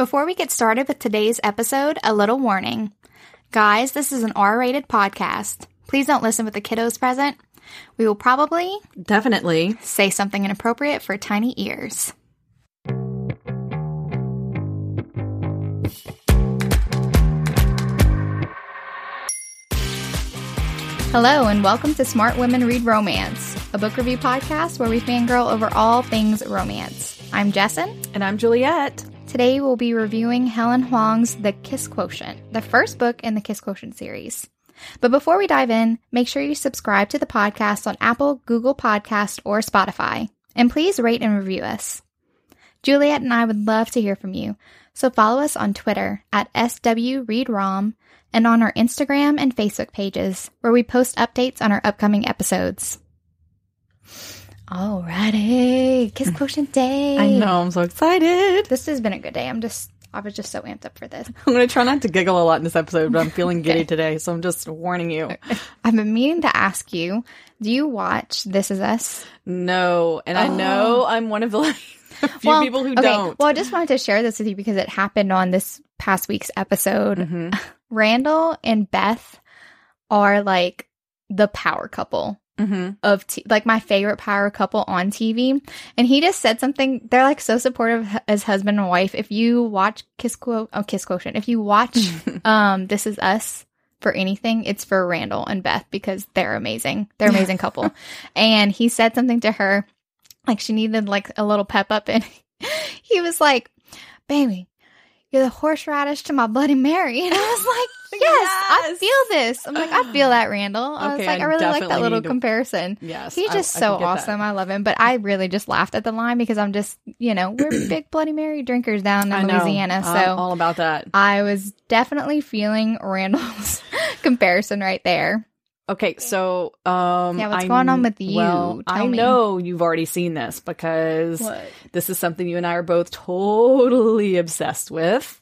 Before we get started with today's episode, a little warning. Guys, this is an R rated podcast. Please don't listen with the kiddos present. We will probably Definitely. say something inappropriate for tiny ears. Hello, and welcome to Smart Women Read Romance, a book review podcast where we fangirl over all things romance. I'm Jessin. And I'm Juliet. Today we'll be reviewing Helen Hoang's The Kiss Quotient, the first book in the Kiss Quotient series. But before we dive in, make sure you subscribe to the podcast on Apple, Google Podcast, or Spotify. And please rate and review us. Juliet and I would love to hear from you, so follow us on Twitter at SWReadRom and on our Instagram and Facebook pages, where we post updates on our upcoming episodes. Alrighty, Kiss Quotient Day. I know, I'm so excited. This has been a good day. I'm just, I was just so amped up for this. I'm going to try not to giggle a lot in this episode, but I'm feeling giddy today, so I'm just warning you. I've been meaning to ask you, do you watch This Is Us? No, and I know I'm one of the like, few people who okay, don't. Well, I just wanted to share this with you because it happened on this past week's episode. Mhm. Randall and Beth are like the power couple Mhm. of t- like my favorite power couple on TV. And he just said something. They're like so supportive as husband and wife. If you watch Kiss Quote, oh Kiss Quotient, if you watch um This Is Us for anything, it's for Randall and Beth because they're amazing. They're an amazing couple. And he said something to her like she needed like a little pep up, and he was like, "Baby." You're the horseradish to my Bloody Mary. And I was like, yes, I feel this. I'm like, I feel that, Randall. I was like, I I really like that little to- comparison. Yes. He's just I so get that. awesome. I love him. But I really just laughed at the line because I'm just, you know, we're big Bloody Mary drinkers down in I know. Louisiana. I'm So all about that. I was definitely feeling Randall's comparison right there. Okay, so um Yeah, what's I going on with you? Well, Tell I me. know you've already seen this because this is something you and I are both totally obsessed with.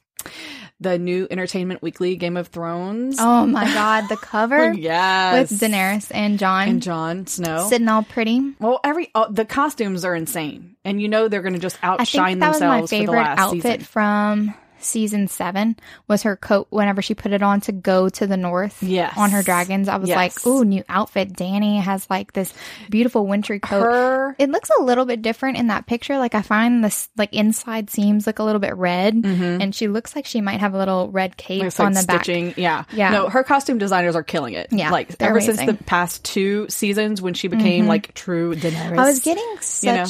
The new Entertainment Weekly Game of Thrones. Oh my God, the cover yes. with Daenerys and Jon and Jon Snow. sitting all pretty. well, every uh, the costumes are insane, and you know they're going to just I outshine think that was my themselves for the favorite last outfit season. from season seven was her coat whenever she put it on to go to the north Yes. on her dragons. I was Yes. like, ooh, new outfit. Danny has like this beautiful wintry coat. Her, It looks a little bit different in that picture. Like I find this like inside seams look a little bit red, mm-hmm. and she looks like she might have a little red cape like on the back. Yeah. Yeah. No, her costume designers are killing it. Yeah, Like ever since the past two seasons when she became mm-hmm. like true Daenerys. I was getting you know?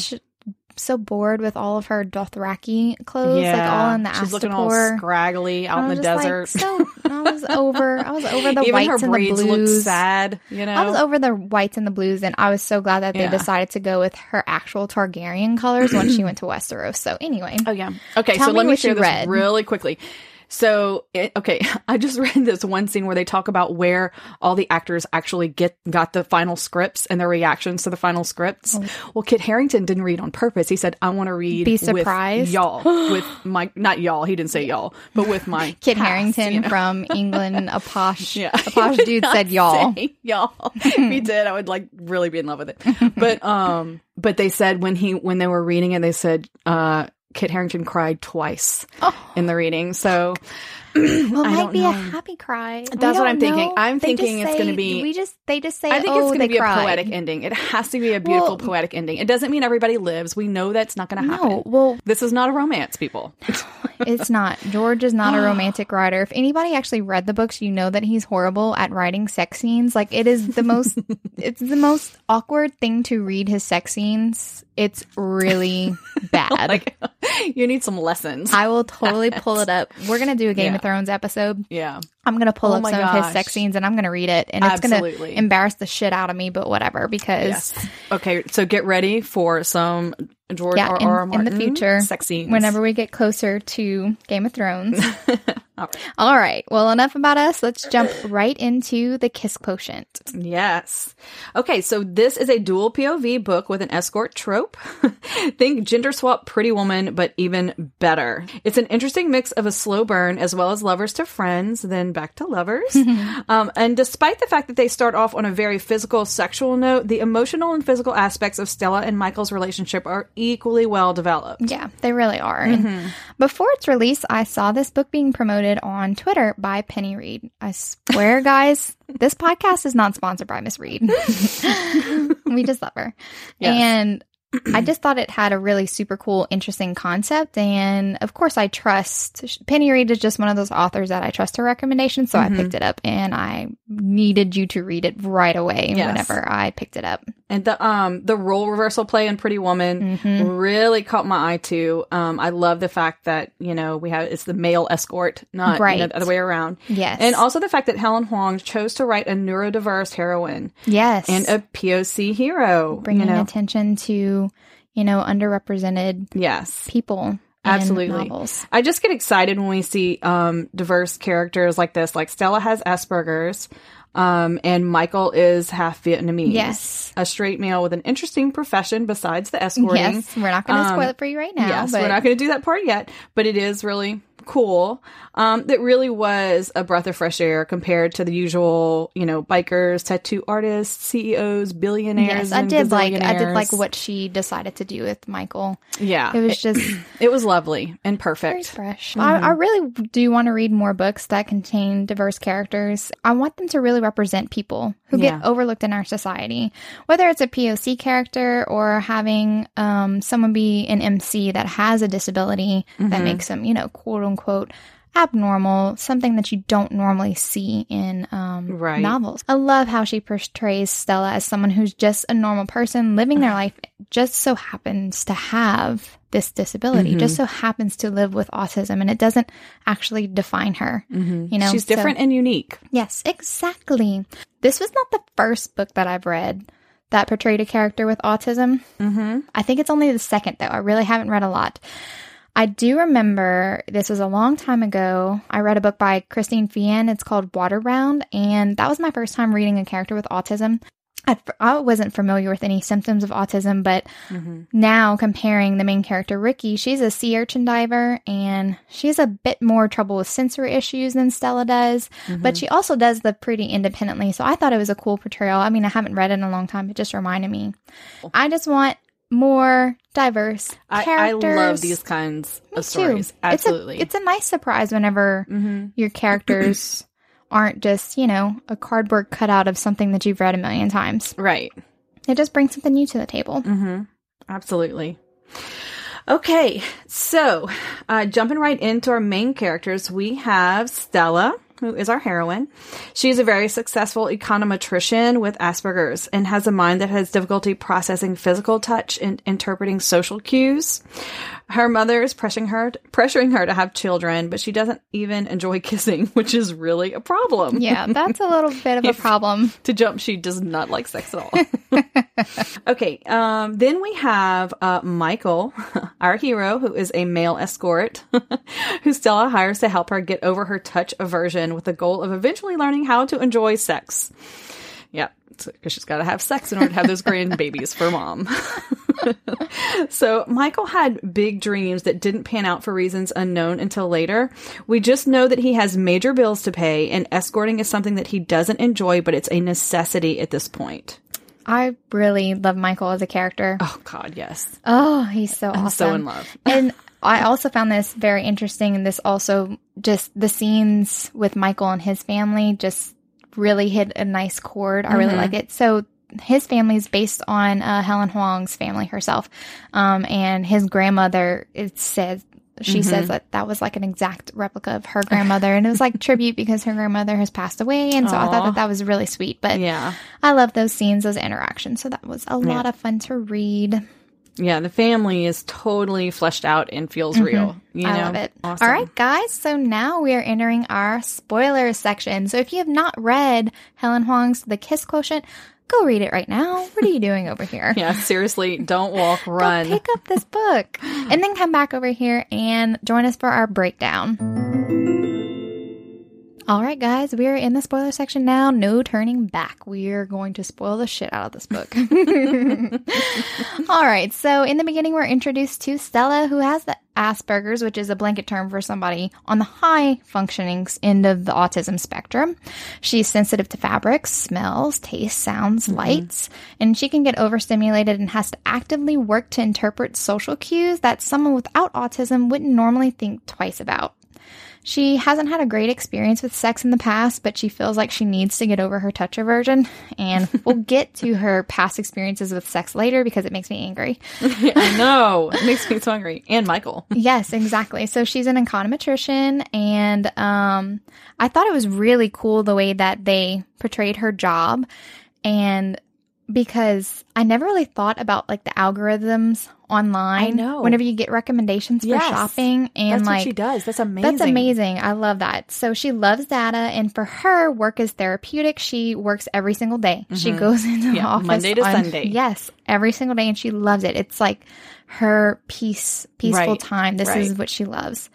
So bored with all of her Dothraki clothes, like all in the She's looking all Astapor. scraggly out in the just, like, desert. so I was over. I was over the Even whites and the blues. sad. You know. I was over the whites and the blues, and I was so glad that they Yeah. decided to go with her actual Targaryen colors when she went to Westeros. So anyway, Oh yeah. Okay, Tell so me let me share this read. really quickly. So, it, okay, I just read this one scene where they talk about where all the actors actually get got the final scripts and their reactions to the final scripts. Well, Kit Harington didn't read on purpose. He said, "I want to read Be with surprised. y'all with my not y'all. He didn't say y'all, but with my Kit cast, Harington you know? from England, a posh, Yeah. a posh dude said y'all. Y'all. if he did, I would like really be in love with it. But um, but they said when he when they were reading it, they said uh, Kit Harington cried twice Oh. in the reading. So Well, it might be know. a happy cry. That's what I'm thinking. know. I'm They thinking it's gonna be- We just they just say. I think oh, it's going to be cried. a poetic ending. It has to be a beautiful Well- poetic ending. It doesn't mean everybody lives. We know that's not going to happen. No, well, This is not a romance, people. it's not. George is not a romantic writer. If anybody actually read the books, you know that he's horrible at writing sex scenes. Like it is the most it's the most awkward thing to read his sex scenes. It's really oh bad. like you need some lessons. I will totally pull it up. We're gonna do a Game Yeah. of Thrones episode. yeah. I'm gonna pull Oh up some of his sex scenes and I'm gonna read it, and it's gonna embarrass the shit out of me. But whatever, because Yes. Okay, so get ready for some George Yeah, R. in- R. in the Martin future, sex scenes. whenever we get closer to Game of Thrones, All right. All right. Well, enough about us. Let's jump right into the kiss quotient. Yes. Okay, so this is a dual POV book with an escort trope. Think gender swap Pretty Woman, but even better. It's an interesting mix of a slow burn as well as lovers to friends, then back to lovers. um, and despite the fact that they start off on a very physical, sexual note, the emotional and physical aspects of Stella and Michael's relationship are equally well developed. Yeah, they really are. And before its release, I saw this book being promoted on Twitter by Penny Reid. I swear, guys, this podcast is not sponsored by Miss Reid. we just love her. Yes. And I just thought it had a really super cool, interesting concept. And of course, I trust Penny Reid is just one of those authors that I trust her recommendations. So I picked it up and I needed you to read it right away Yes. whenever I picked it up. And the um the role reversal play in Pretty Woman Mm-hmm. really caught my eye too. Um, I love the fact that you know we have it's the male escort, not you know, Right. the other way around. Yes. And also the fact that Helen Hoang chose to write a neurodiverse heroine yes. and a POC hero. bringing you know, attention to, you know, underrepresented yes. people. Absolutely. novels. I just get excited when we see um, diverse characters like this. Like Stella has Asperger's, um, and Michael is half Vietnamese. Yes. a straight male with an interesting profession besides the escorting. Yes, we're not going to Um, spoil it for you right now. yes, but we're not going to do that part yet, but it is really cool. Um, that really was a breath of fresh air compared to the usual, you know, bikers, tattoo artists, CEOs, billionaires. yes, I did like I did like what she decided to do with Michael. Yeah, It was just it was lovely and perfect. fresh. Mm-hmm. I, I really do want to read more books that contain diverse characters. I want them to really represent people who Yeah. get overlooked in our society, whether it's a POC character or having um, someone be an MC that has a disability Mm-hmm. that makes them, you know, quote unquote abnormal, something that you don't normally see in um, Right. novels. I love how she portrays Stella as someone who's just a normal person living their life, just so happens to have this disability, Mm-hmm. just so happens to live with autism, and it doesn't actually define her. You know, Mm-hmm. She's So- different and unique. yes, exactly. This was not the first book that I've read that portrayed a character with autism. Mm-hmm. I think it's only the second, though. I really haven't read a lot. I do remember this was a long time ago. I read a book by Christine Feehan. It's called Waterbound, and that was my first time reading a character with autism. Fir- I wasn't familiar with any symptoms of autism, but mm-hmm. now comparing the main character, Rikki, she's a sea urchin diver and she has a bit more trouble with sensory issues than Stella does, but mm-hmm. she also does the pretty independently. So I thought it was a cool portrayal. I mean, I haven't read it in a long time, it just reminded me. I just want more diverse I, I love these kinds Me of stories. too. Absolutely. It's a, it's a nice surprise whenever Mhm. your characters aren't just, you know, a cardboard cutout of something that you've read a million times. right. It just brings something new to the table. Mm-hmm. Absolutely. Okay, so uh, jumping right into our main characters, we have Stella, who is our heroine. She's a very successful econometrician with Asperger's and has a mind that has difficulty processing physical touch and interpreting social cues. Her mother is pressuring her pressuring her to have children, but she doesn't even enjoy kissing, which is really a problem. Yeah, that's a little bit of a problem. to jump, she does not like sex at all. okay, um, then we have uh, Michael, our hero, who is a male escort, who Stella hires to help her get over her touch aversion with the goal of eventually learning how to enjoy sex. Because she's got to have sex in order to have those grandbabies for mom. so Michael had big dreams that didn't pan out for reasons unknown until later. We just know that he has major bills to pay, and escorting is something that he doesn't enjoy, but it's a necessity at this point. I really love Michael as a character. Oh God, yes, Oh, he's so awesome. I'm so in love. and I also found this very interesting. And this also just the scenes with Michael and his family just really hit a nice chord. I really Mhm. like it. So his family is based on uh, Helen Hoang's family herself, um, and his grandmother. It says she says that that was like an exact replica of her grandmother, and it was like tribute because her grandmother has passed away, and so I thought that that was really sweet. But Yeah, I love those scenes, those interactions. So that was a lot of fun to read. Yeah. The family is totally fleshed out and feels real. You know? Mm-hmm. I love it. Awesome. All right, guys. So now we are entering our spoilers section. So if you have not read Helen Hoang's The Kiss Quotient, go read it right now. What are you doing over here? Yeah, seriously, don't walk, Go run. pick up this book and then come back over here and join us for our breakdown. All right, guys, we are in the spoiler section now. No turning back. We are going to spoil the shit out of this book. All right, so in the beginning, we're introduced to Stella, who has the Asperger's, which is a blanket term for somebody on the high functioning end of the autism spectrum. She's sensitive to fabrics, smells, tastes, sounds, mm-hmm. lights, and she can get overstimulated and has to actively work to interpret social cues that someone without autism wouldn't normally think twice about. She hasn't had a great experience with sex in the past, but she feels like she needs to get over her touch aversion. And we'll get to her past experiences with sex later because it makes me angry. I know. It makes me so angry. And Michael. Yes, exactly. So she's an econometrician, and um, I thought it was really cool the way that they portrayed her job. And because I never really thought about like the algorithms online. I know. Whenever you get recommendations for Yes. shopping, and That's like what she does. That's amazing. that's amazing. I love that. So she loves data, and for her, work is therapeutic. She works every single day. She goes into the Mm-hmm. Office Monday to on- Sunday. Yes, every single day, and she loves it. It's like her peace, peaceful Right, time. This right. is what she loves.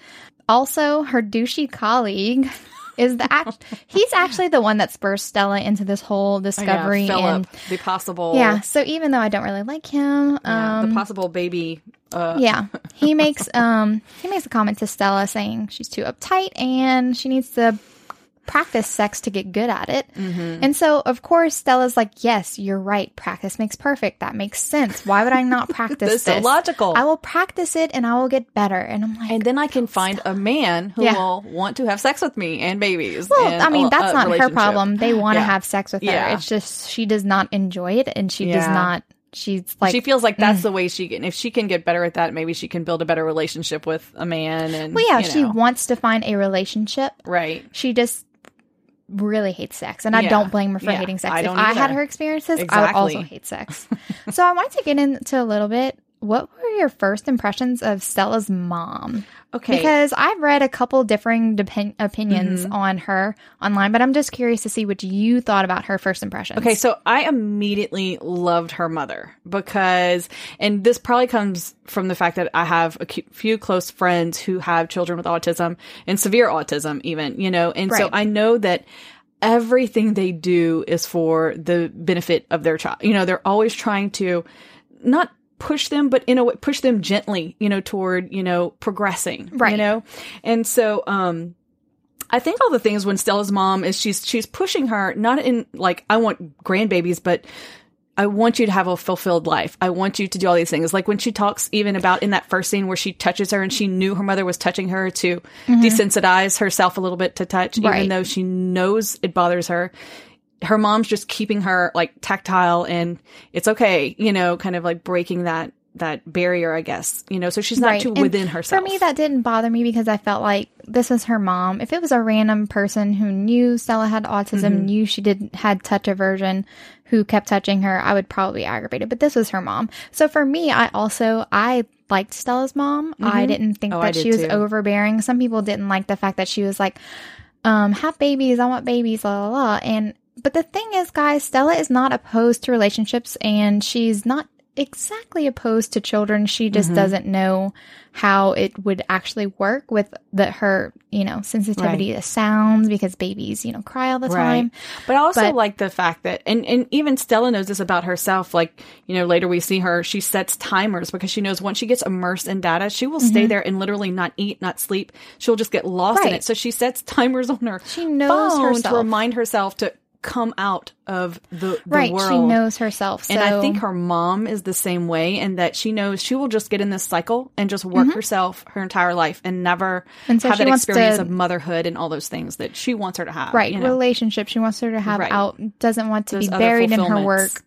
Also, her douchey colleague is the act. he's actually the one that spurs Stella into this whole yeah, discovery Philip, and. the possible. Yeah, so even though I don't really like him, yeah, um, the possible baby. Uh, yeah, he makes um he makes a comment to Stella saying she's too uptight and she needs to practice sex to get good at it. Mm-hmm. And so of course Stella's like, "Yes, you're right. Practice makes perfect. That makes sense. Why would I not practice this? so logical. I will practice it and I will get better." And I'm like, and then I can find a man who Yeah. will want to have sex with me and babies. well, and I mean, that's a not her problem. They want to Yeah. have sex with her. It's just she does not enjoy it and she does not she's like she feels like that's the way she can. If she can get better at that, maybe she can build a better relationship with a man. And Well, yeah, you she wants to find a relationship right. she just really hates sex and i Yeah. don't blame her for Yeah, hating sex. I if i had her experiences i would also hate sex. So i wanted to get into a little bit what were your first impressions of stella's mom Okay. because i've read a couple differing depend- opinions Mm-hmm. on her online but i'm just curious to see what you thought about her first impressions Okay, so I immediately loved her mother because, and this probably comes from the fact that I have a few close friends who have children with autism and severe autism, even, you know, and so I know that everything they do is for the benefit of their child. You know, they're always trying to not push them, but in a way, push them gently, you know, toward, you know, progressing, Right. you know? And so, um, I think all the things when Stella's mom is she's she's pushing her not in like I want grandbabies, but I want you to have a fulfilled life. I want you to do all these things. Like when she talks even about in that first scene where she touches her and she knew her mother was touching her to desensitize herself a little bit to touch, Right. even though she knows it bothers her. Her mom's just keeping her like tactile and it's okay, you know, kind of like breaking that that barrier, I guess. You know, so she's not Right. too And within herself. For me, that didn't bother me because I felt like this was her mom. If it was a random person who knew Stella had autism, Mm-hmm. knew she did had touch aversion, who kept touching her, I would probably be aggravated. But this was her mom. So for me, I also I liked Stella's mom. I didn't think Oh, that did she was too. overbearing. Some people didn't like the fact that she was like, um, have babies, I want babies, la la la. And but the thing is, guys, Stella is not opposed to relationships and she's not exactly opposed to children. She just Mm-hmm. doesn't know how it would actually work with the her, you know, sensitivity to sounds because babies, you know, cry all the time. But I also But- like the fact that, and, and even Stella knows this about herself. Like, you know, later we see her, she sets timers because she knows once she gets immersed in data, she will stay there and literally not eat, not sleep. She'll just get lost in Mm-hmm. It. So she sets timers on her She knows phone herself. to remind herself to come out of the, the Right. world. She knows herself. So And I think her mom is the same way, and that she knows she will just get in this cycle and just work herself her entire life and never Mm-hmm. And so have that experience to- of motherhood and all those things that she wants her to have. right you know? relationship she wants her to have Right. out doesn't want to be buried in her work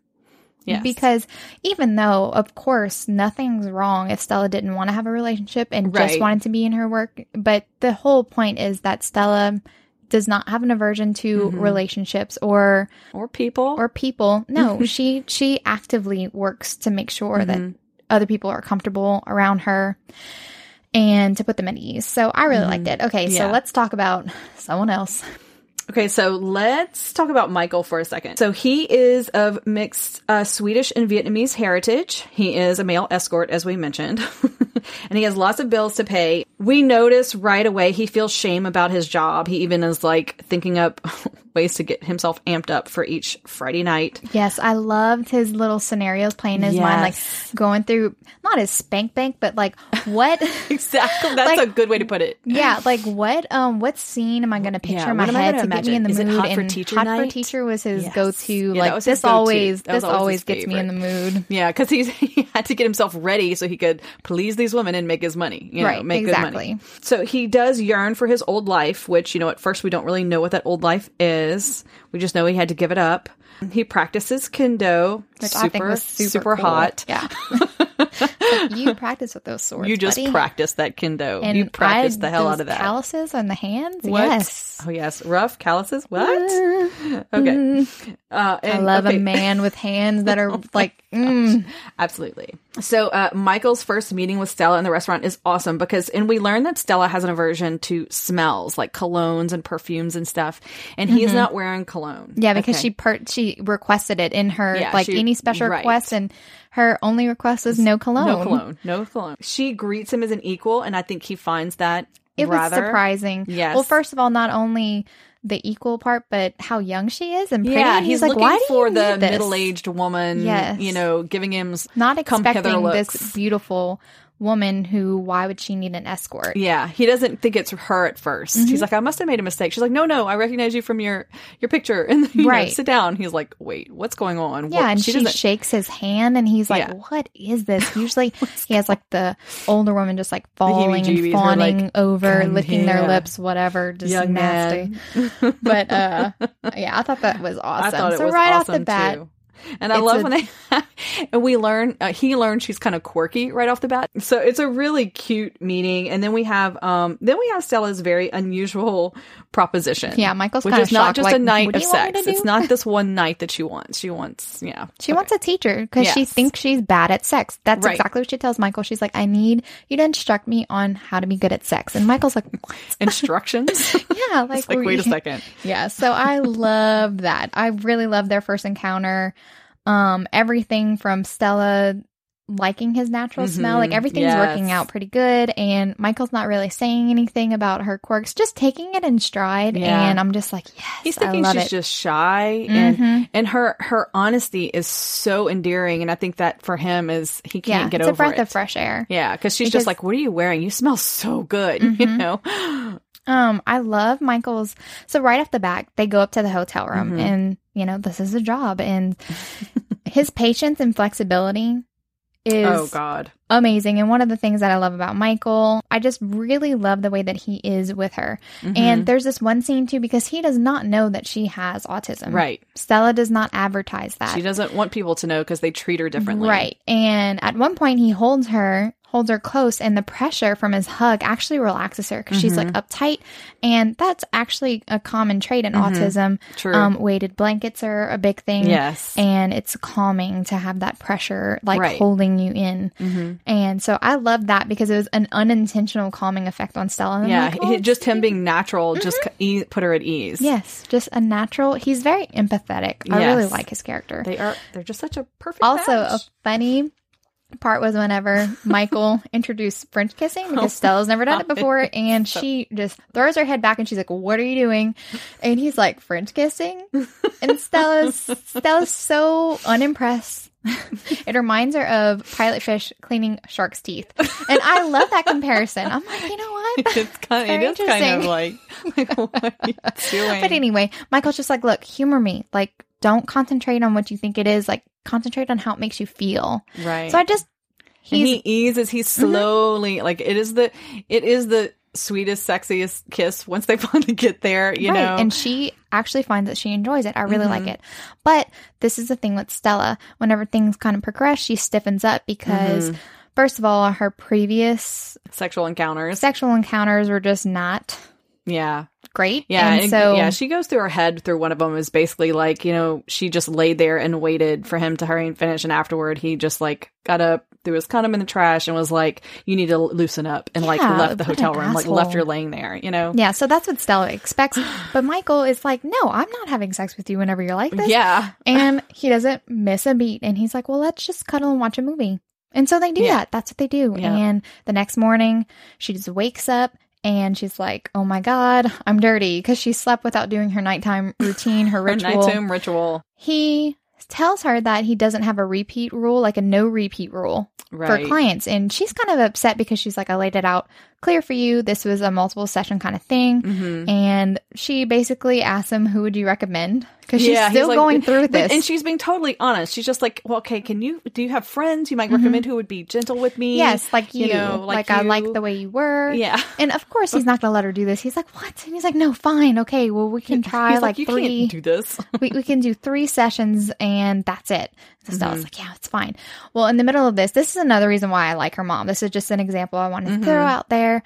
Yes. because even though of course nothing's wrong if stella didn't want to have a relationship and just wanted to be in her work but the whole point is that stella does not have an aversion to Mm-hmm. relationships or or people or people no she she actively works to make sure that Mm-hmm. other people are comfortable around her and to put them at ease so i really liked it okay so Mm-hmm. Let's talk about someone else Okay, so let's talk about Michael for a second. So he is of mixed uh, Swedish and Vietnamese heritage. He is a male escort, as we mentioned. and he has lots of bills to pay. We notice right away he feels shame about his job. He even is like thinking up ways to get himself amped up for each Friday night. Yes, I loved his little scenarios playing in his mind, like going through not his spank bank, but like what Exactly. That's Like- a good way to put it. Yeah, like what um what scene am I going to picture Yeah, in my what am I head to get me in the imagine? Is it mood? Hot for Teacher Hot Night? for Teacher was his Yes. go-to. Yeah, like this go-to. always this always gets me in the mood. Yeah, because he had to get himself ready so he could please these women and make his money. You know, Right, make good money. exactly. So he does yearn for his old life, which you know at first we don't really know what that old life is. We just know he had to give it up. He practices kendo, Which super, I think was super, cool. hot. Yeah, you practice with those swords. You just buddy. practice that kendo. And you practice I- the hell out of that. Calluses on the hands. What? Yes, Oh yes, rough calluses. What? okay. Uh, I love okay. a man with hands that are like. Mm. Absolutely. So, uh, Michael's first meeting with Stella in the restaurant is awesome because, and we learn that Stella has an aversion to smells like colognes and perfumes and stuff, and he's not wearing cologne. Mm-hmm. Yeah, because Okay. she per- she requested it in her Yeah, like she- any special right. request, and her only request was no cologne. no cologne, no cologne. She greets him as an equal, and I think he finds that It was surprising. Yes. Well, first of all, not only the equal part, but how young she is and pretty. Yeah, And he's, like, looking why for the middle-aged woman. Yes. you know, giving him Not expecting this beautiful woman who. Why would she need an escort? Yeah, he doesn't think it's her at 1st Mm-hmm. He's like, I must have made a mistake. She's like, No, no, I recognize you from your your picture. And you know, Right. sit down. He's like, Wait, what's going on? Yeah, What- and she, doesn't- shakes his hand, and he's like, Yeah. "What is this?" Usually, he has like the older woman just like falling and fawning like, over, "Come licking their lips, whatever, just young nasty. but uh, yeah, I thought that was awesome. I thought it so was right off the bat, too. And I it's love a- when they and we learn uh, he learns she's kind of quirky right off the bat. So it's a really cute meeting. And then we have um then we have Stella's very unusual proposition. Yeah, Michael's which kinda is not shocked, just like, a night "What do of you want me sex. It's not this one night that she wants. She wants yeah. She wants a teacher because she thinks she's bad at sex. That's Right. exactly what she tells Michael. She's like, I need you to instruct me on how to be good at sex. And Michael's like, what? instructions. Yeah, like, like wait a second. Yeah, so I love that. I really love their first encounter. Um, everything from Stella liking his natural smell, like Mhm, everything's working out pretty good. And Michael's not really saying anything about her quirks, just taking it in stride. Yeah. And I'm just like, yes, He's I thinking she's it. just shy and Mhm. and her her honesty is so endearing and I think that for him is he can't get it's over a breath it. of fresh air. Yeah, because she's Because- just like, "What are you wearing? You smell so good." You Mhm. know, Um, I love Michael's. So right off the bat, they go up to the hotel room, Mhm. and you know this is a job, and his patience and flexibility is oh god, amazing. And one of the things that I love about Michael, I just really love the way that he is with her. Mhm. And there's this one scene too because he does not know that she has autism. right? Stella does not advertise that. She doesn't want people to know because they treat her differently, Right. And at one point he holds her, holds her close, and the pressure from his hug actually relaxes her because she's like Mm-hmm. uptight. And that's actually a common trait in autism. True. Um, weighted blankets are a big thing. yes. And it's calming to have that pressure like Right. holding you in. hmm And so I love that because it was an unintentional calming effect on Stella. Yeah, like, oh, just him being natural just e- put her at ease. Yes, just a natural. He's very empathetic. I really like his character. they are. They're just such a perfect. also, a funny part was whenever Michael introduced French kissing because oh Stella's never done it before, and she just throws her head back and she's like, "What are you doing?" And he's like, "French kissing," and Stella's Stella's so unimpressed. It reminds her of pilot fish cleaning shark's teeth, and I love that comparison. I'm like, you know what? it's kind. It is kind of interesting. like, like what are you doing? But anyway, Michael's just like, look, humor me. Like, don't concentrate on what you think it is. Like, concentrate on how it makes you feel. right. So I just, he eases. He's slowly like it is the it is the sweetest, sexiest kiss once they finally get there. You right. know, And she actually finds that she enjoys it. I really like Mhm. it. But this is the thing with Stella. Whenever things kind of progress, she stiffens up because, Mhm. first of all, her previous sexual encounters. sexual encounters were just not yeah, great. yeah, And, and- so, yeah. She goes through her head through one of them. Is basically like you know she just laid there and waited for him to hurry and finish, and afterward he just like got up. Threw his condom in the trash and was like, "You need to loosen up," and like left the hotel room, like left her laying there. You know, yeah, so that's what Stella expects. But Michael is like, no, I'm not having sex with you whenever you're like this. yeah, And he doesn't miss a beat. And he's like, well, let's just cuddle and watch a movie. And so they do Yeah. that. That's what they do. Yeah. And the next morning, she just wakes up and she's like, "Oh my god, I'm dirty" because she slept without doing her nighttime routine, her Her ritual. nighttime ritual. He tells her that he doesn't have a repeat rule, like a no repeat rule Right. for clients, and she's kind of upset because she's like, "I laid it out clear for you. This was a multiple session kind of thing." hmm And she basically asks him, "Who would you recommend?" Because she's Yeah, still like- going through this. and she's being totally honest. She's just like, well, okay, can you, do you have friends you might recommend who would be gentle with me? Mm-hmm. yes, like you, you know, like, like I like the way you were. Yeah. And of course, he's not going to let her do this. He's like, "What?" And he's like, "No, fine, okay. Well, we can try He's like, you three. can't do this. we we can do three sessions, and that's it." So Stella's Mm-hmm. like, "Yeah, it's fine." Well, in the middle of this, this is another reason why I like her mom. This is just an example I wanted to throw Mm-hmm. out there.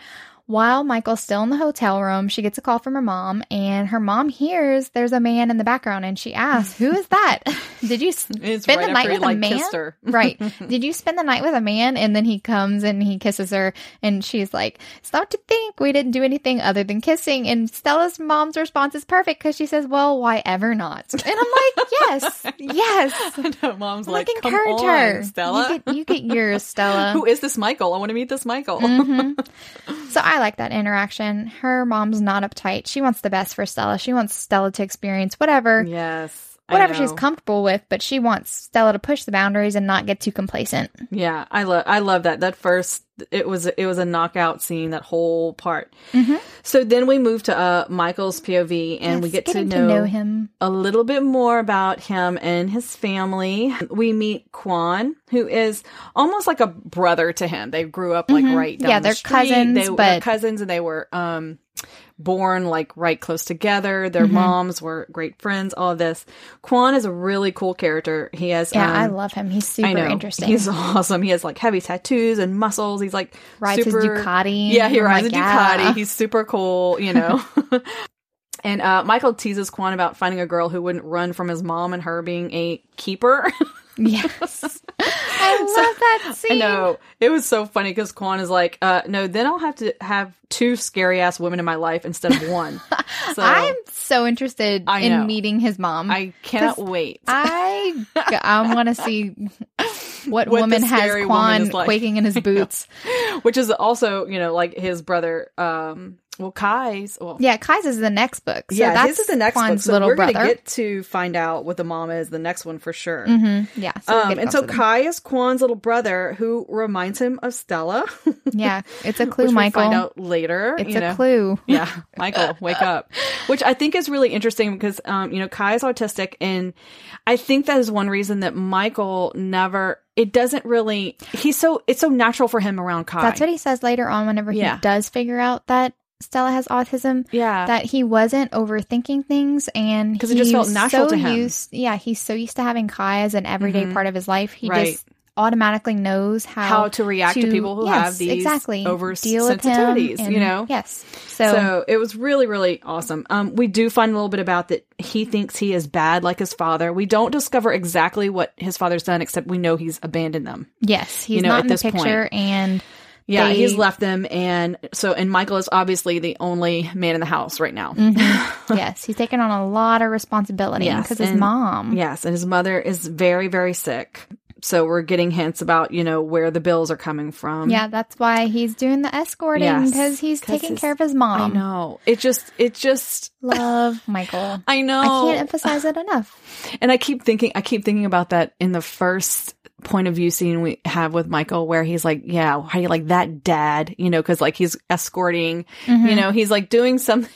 While Michael's still in the hotel room, she gets a call from her mom, and her mom hears there's a man in the background, and she asks, "Who is that? Did you spend right the night after he, with a man?" right? Did you spend the night with a man? And then he comes and he kisses her, and she's like, "Stop to think we didn't do anything other than kissing." And Stella's mom's response is perfect because she says, "Well, why ever not?" And I'm like, "Yes, yes." I know, mom's I'm like, like, come encourage on, her, Stella. You get, you get yours, Stella. Who is this Michael? I want to meet this Michael. Mhm. So I like that interaction. Her mom's not uptight. She wants the best for Stella. She wants Stella to experience whatever Yes. Whatever she's comfortable with, but she wants Stella to push the boundaries and not get too complacent. Yeah, I love I love that. That first it was it was a knockout scene. That whole part. Mhm. So then we move to uh Michael's POV and we get to getting know, him. a little bit more about him and his family. We meet Quan, who is almost like a brother to him. They grew up like Mhm. right down Yeah, the they're street. cousins, They were but- cousins, and they were um born like right close together. Their Mhm. moms were great friends. All of this. Quan is a really cool character. He has Yeah, um, I love him. He's super I know. interesting. He's awesome. He has like heavy tattoos and muscles. He's like rides super, his Ducati. Yeah, he rides like, a yeah. Ducati. He's super cool, you know. and uh, Michael teases Quan about finding a girl who wouldn't run from his mom and her being a keeper. Yes. I love that scene. I know. It was so funny because Quan is like, uh, no, then I'll have to have two scary ass women in my life instead of one. So I'm so interested in meeting his mom. I cannot wait. I I want to see what, What woman has scary woman like. quaking in his boots. Which is also, you know, like his brother, um, well, Khai's, well, yeah, Khai's is the next book. So yeah, that's his is the next Quan's book. So little we're brother. gonna get to find out what the mom is the next one for sure. Mm-hmm. Yeah. So um, and so them. Khai is Quan's little brother, who reminds him of Stella. yeah, it's a clue, which Michael. We find out later. it's a know. clue. yeah, Michael, wake up. Which I think is really interesting because, um, you know, Khai is autistic, and I think that is one reason that Michael never. It doesn't really. He's so. It's so natural for him around Khai. That's what he says later on whenever Yeah. he does figure out that Stella has autism. Yeah. That he wasn't overthinking things and because it just felt natural so to him. Used, yeah, he's so used to having Khai as an everyday Mhm. part of his life. He Right. just automatically knows how, how to react to, to- people who yes, have these exactly over deal sensitivities. and- You know. Yes. So, So, it was really, really awesome. Um, we do find a little bit about that he thinks he is bad like his father. We don't discover exactly what his father's done, except we know he's abandoned them. yes, he's you know, not in the this point. picture and Yeah, They- he's left them, and so and Michael is obviously the only man in the house right now. mhm, yes, he's taken on a lot of responsibility Yes, because his mom. Yes, and his mother is very, very sick. So we're getting hints about you know where the bills are coming from. Yeah, that's why he's doing the escorting Yes, because he's 'cause taking care of his mom. I know. It just, it just, Love Michael. I know. I can't emphasize it enough. And I keep thinking, I keep thinking about that in the first point of view scene we have with Michael, where he's like, "Yeah, how you like that, Dad?" You know, because like he's escorting. Mhm. You know, he's like doing something.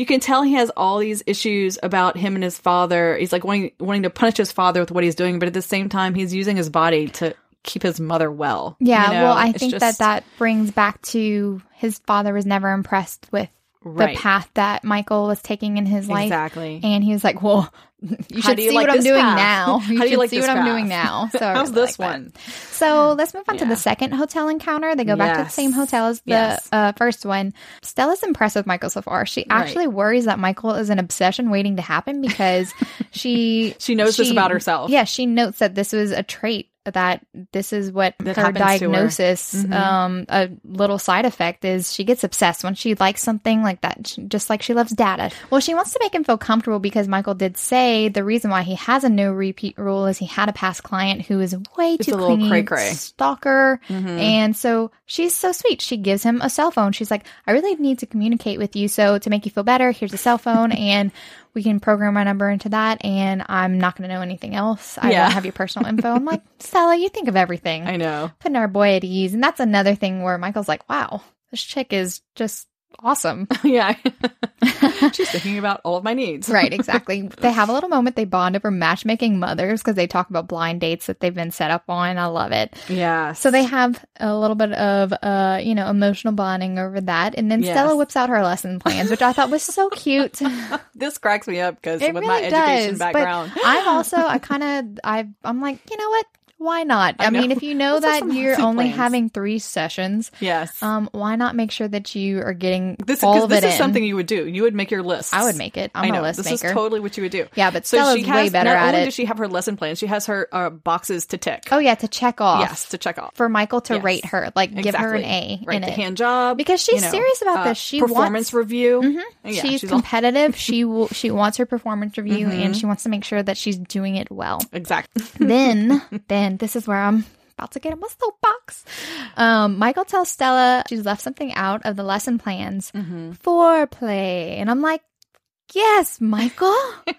You can tell he has all these issues about him and his father. He's like wanting wanting to punish his father with what he's doing, but at the same time, he's using his body to keep his mother well. Yeah, You know, well, I it's think that that brings back to his father was never impressed with right. the path that Michael was taking in his life. exactly. And he was like, well, you should see like what I'm doing path? now. How You do you should like see what I'm doing now. So How's really this like that. one? So let's move on to the second hotel encounter. They go back to the same hotel as the Yes. uh, first one. Stella's impressed with Michael so far. She Right. actually worries that Michael is an obsession waiting to happen because she She knows this about herself. Yeah, she notes that this was a trait that this is what That her to her. diagnosis, Mhm. um, a little side effect is she gets obsessed when she likes something like that, just like she loves data. Well, she wants to make him feel comfortable because Michael did say the reason why he has a no repeat rule is he had a past client who is way It's too clingy, cray-cray. stalker, Mhm. and so she's so sweet. She gives him a cell phone. She's like, I really need to communicate with you. So to make you feel better, here's a cell phone and we can program my number into that. And I'm not going to know anything else. I Yeah. won't have your personal info. I'm like, Stella, you think of everything. I know. Putting our boy at ease. And that's another thing where Michael's like, wow, this chick is just awesome. yeah. She's thinking about all of my needs. right, exactly. they have a little moment. They bond over matchmaking mothers because they talk about blind dates that they've been set up on. I love it. Yeah. So they have a little bit of, uh, you know, emotional bonding over that. And then Yes. Stella whips out her lesson plans, which I thought was so cute. this cracks me up because It with my education does. background. But I'm also, I kind of, I, I'm like, you know what? Why not? I, I mean, if you know that you're only plans. having three sessions, yes. um, why not make sure that you are getting this all of this it is in? something you would do. You would make your list. I would make it. I'm I know. a list this maker. is totally what you would do. yeah, but So Stella's she has way better not at only it. does she have her lesson plan, she has her uh, boxes to tick. oh yeah, to check off. yes, to check off. For Michael to Yes. rate her, like give her an A Right, in the it. hand job Because she's you know, serious about uh, this. She performance wants- review. Mhm. Yeah, she's, she's competitive. she will, she wants her performance review, and she wants to make sure that she's doing it well. exactly. then, then this is where I'm about to get in my soapbox. Um, Michael tells Stella she's left something out of the lesson plans. hmm Foreplay, and I'm like, yes, Michael.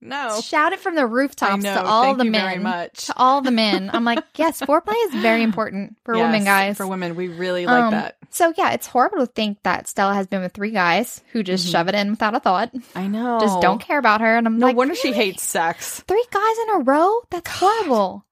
No, Shout it from the rooftops know. to all Thank the you men. very much. To all the men. I'm like, yes, foreplay is very important for women, guys. For women, we really like Um, that. So yeah, it's horrible to think that Stella has been with three guys who just Mhm. shove it in without a thought, I know. just don't care about her. And I'm No like, wonder she hates sex. three guys in a row. That's horrible.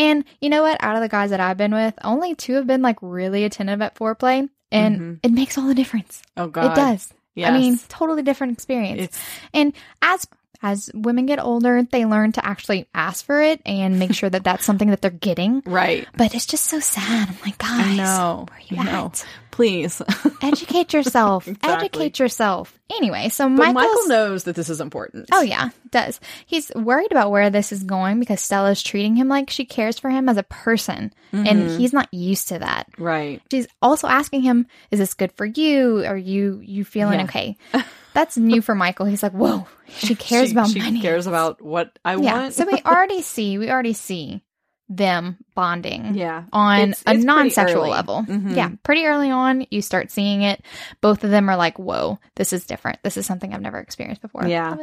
And you know what? Out of the guys that I've been with, only two have been like really attentive at foreplay, and Mhm. it makes all the difference. Oh God, It does. Yes. I mean, totally different experience. it's And as as women get older, they learn to actually ask for it and make sure that that's something that they're getting. right. But it's just so sad. I'm like, guys, I know. where you I know. at? Please. Educate yourself. Exactly. Educate yourself. Anyway, so Michael knows that this is important. Oh yeah, does. He's worried about where this is going because Stella's treating him like she cares for him as a person, and Mhm. he's not used to that. Right. She's also asking him, "Is this good for you? Are you you feeling Yeah. okay?" That's new for Michael. He's like, "Whoa, she cares She- about she money." She cares about what I yeah. want. so we already see we already see them bonding. yeah. On It's- a it's pretty non-sexual level, Mhm. yeah, pretty early on, you start seeing it. Both of them are like, "Whoa, this is different. This is something I've never experienced before." Yeah.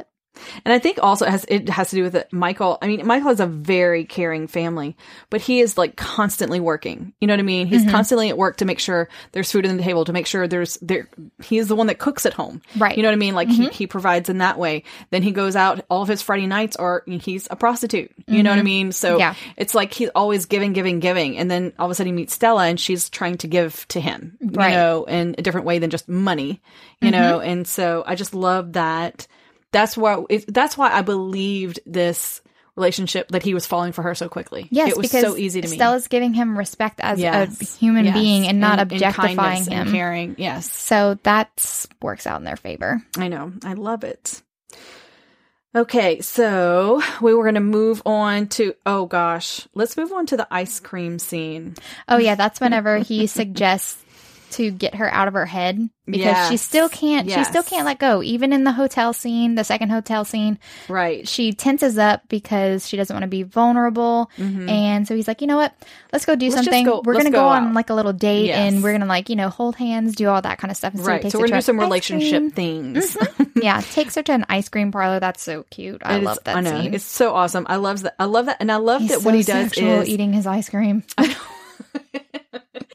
And I think also it has it has to do with it. Michael. I mean, Michael has a very caring family, but he is like constantly working. You know what I mean? He's Mhm. constantly at work to make sure there's food on the table, to make sure there's there. He's the one that cooks at home. Right. You know what I mean? Like Mhm. he, he provides in that way. Then he goes out. All of his Friday nights are he's a prostitute. You know what I mean? So Mm-hmm. Yeah. it's like he's always giving, giving, giving, and then all of a sudden he meets Stella, and she's trying to give to him. Right. You know, in a different way than just money. You know, and so I just love that. That's why. It, that's why I believed this relationship that he was falling for her so quickly. Yes, it was so easy to me. Stella's giving him respect as Yes. a human Yes. being and not and objectifying and him. caring. Yes. So that works out in their favor. I know. I love it. Okay, so we were going to move on to, oh gosh, let's move on to the ice cream scene. Oh yeah, that's whenever he suggests to get her out of her head because she still can't she still can't let go. Even in the hotel scene, the second hotel scene, Right. she tenses up because she doesn't want to be vulnerable. Mhm. And so he's like, you know what? Let's go do Let's something. go- we're gonna go, go on like a little date Yes. and we're gonna like, you know, hold hands, do all that kind of stuff. And right. So we're to do some relationship cream. things. yeah, takes her to an ice cream parlor. That's so cute. I It is- love that I know. scene. It's so awesome. I love that. I love that. And I love He's that so what he does is eating his ice cream.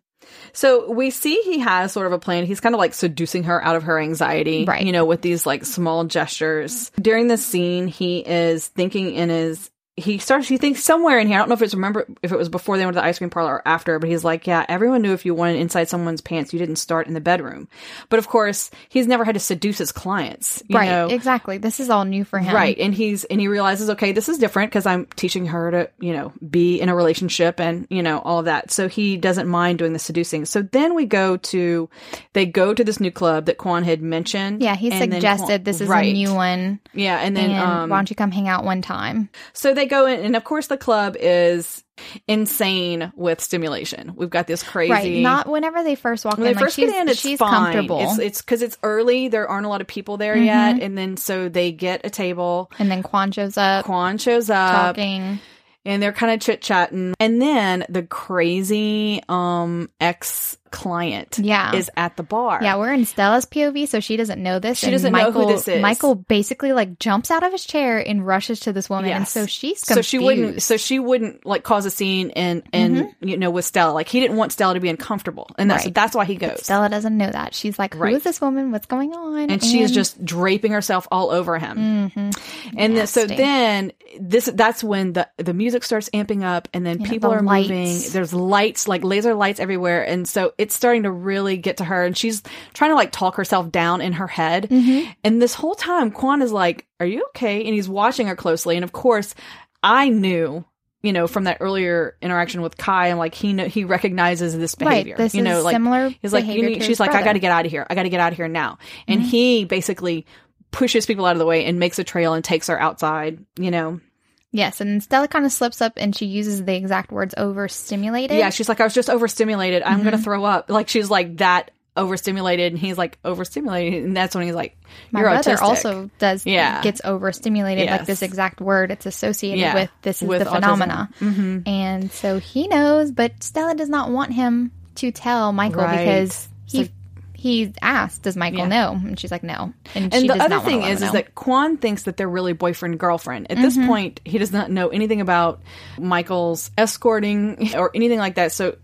So we see he has sort of a plan. He's kind of like seducing her out of her anxiety, Right. You know, with these like small gestures. During this scene, he is thinking in his. He starts. He thinks somewhere in here. I don't know if it's remember if it was before they went to the ice cream parlor or after, but he's like, "Yeah, everyone knew if you wanted inside someone's pants, you didn't start in the bedroom." But of course, he's never had to seduce his clients, right. know? Exactly. This is all new for him. Right. And he's, and he realizes, okay, this is different because I'm teaching her to, you know, be in a relationship and, you know, all of that. So he doesn't mind doing the seducing. So then we go to, they go to this new club that Quan had mentioned. Yeah, he suggested Quan- this is right. a new one. Yeah. And then, and um, why don't you come hang out one time? so they they go in, and of course, the club is insane with stimulation. We've got this crazy. Right. Not whenever they first walk when in. they like first she's, get in, it's she's fine. comfortable. It's it's because it's early. There aren't a lot of people there Mhm. yet, and then so they get a table. and then Quan shows up Quan shows up, talking. and they're kind of chit chatting, and then the crazy um ex client Yeah. is at the bar. Yeah, we're in Stella's POV, so she doesn't know this. She and doesn't know Michael, who this is. Michael basically like jumps out of his chair and rushes to this woman, and so she's confused. so she wouldn't so she wouldn't like cause a scene and and you know with Stella like he didn't want Stella to be uncomfortable and that's Right. that's why he goes Stella doesn't know that. She's like, "Who is Right. this woman? What's going on?" and she is just draping herself all over him Mhm. and then, so then this that's when the the music starts amping up and then Yeah, people the are moving there's lights like laser lights everywhere and so it's starting to really get to her and she's trying to like talk herself down in her head Mm-hmm. and this whole time Quan is like are you okay and he's watching her closely and of course I knew you know from that earlier interaction with Khai and like he know he recognizes this behavior right. This you know is like similar. He's like, you need, she's like, I got to get out of here. I got to get out of here now. And Mm-hmm. he basically pushes people out of the way and makes a trail and takes her outside, you know. Yes, and Stella kind of slips up and she uses the exact words overstimulated. Yeah, she's like, I was just overstimulated. I'm Mm-hmm. going to throw up. Like, she's like that overstimulated. And he's like, overstimulated. And that's when he's like, My You're brother autistic. also does Yeah. gets overstimulated like this exact word. It's associated Yeah, with this is with the autism. phenomena. hmm And so he knows, but Stella does not want him to tell Michael Right. because he like- he asked, "Does Michael Yeah. know?" And she's like, "No." And, And she the other thing is, is know. that Quan thinks that they're really boyfriend girlfriend. At Mm-hmm. this point, he does not know anything about Michael's escorting or anything like that. So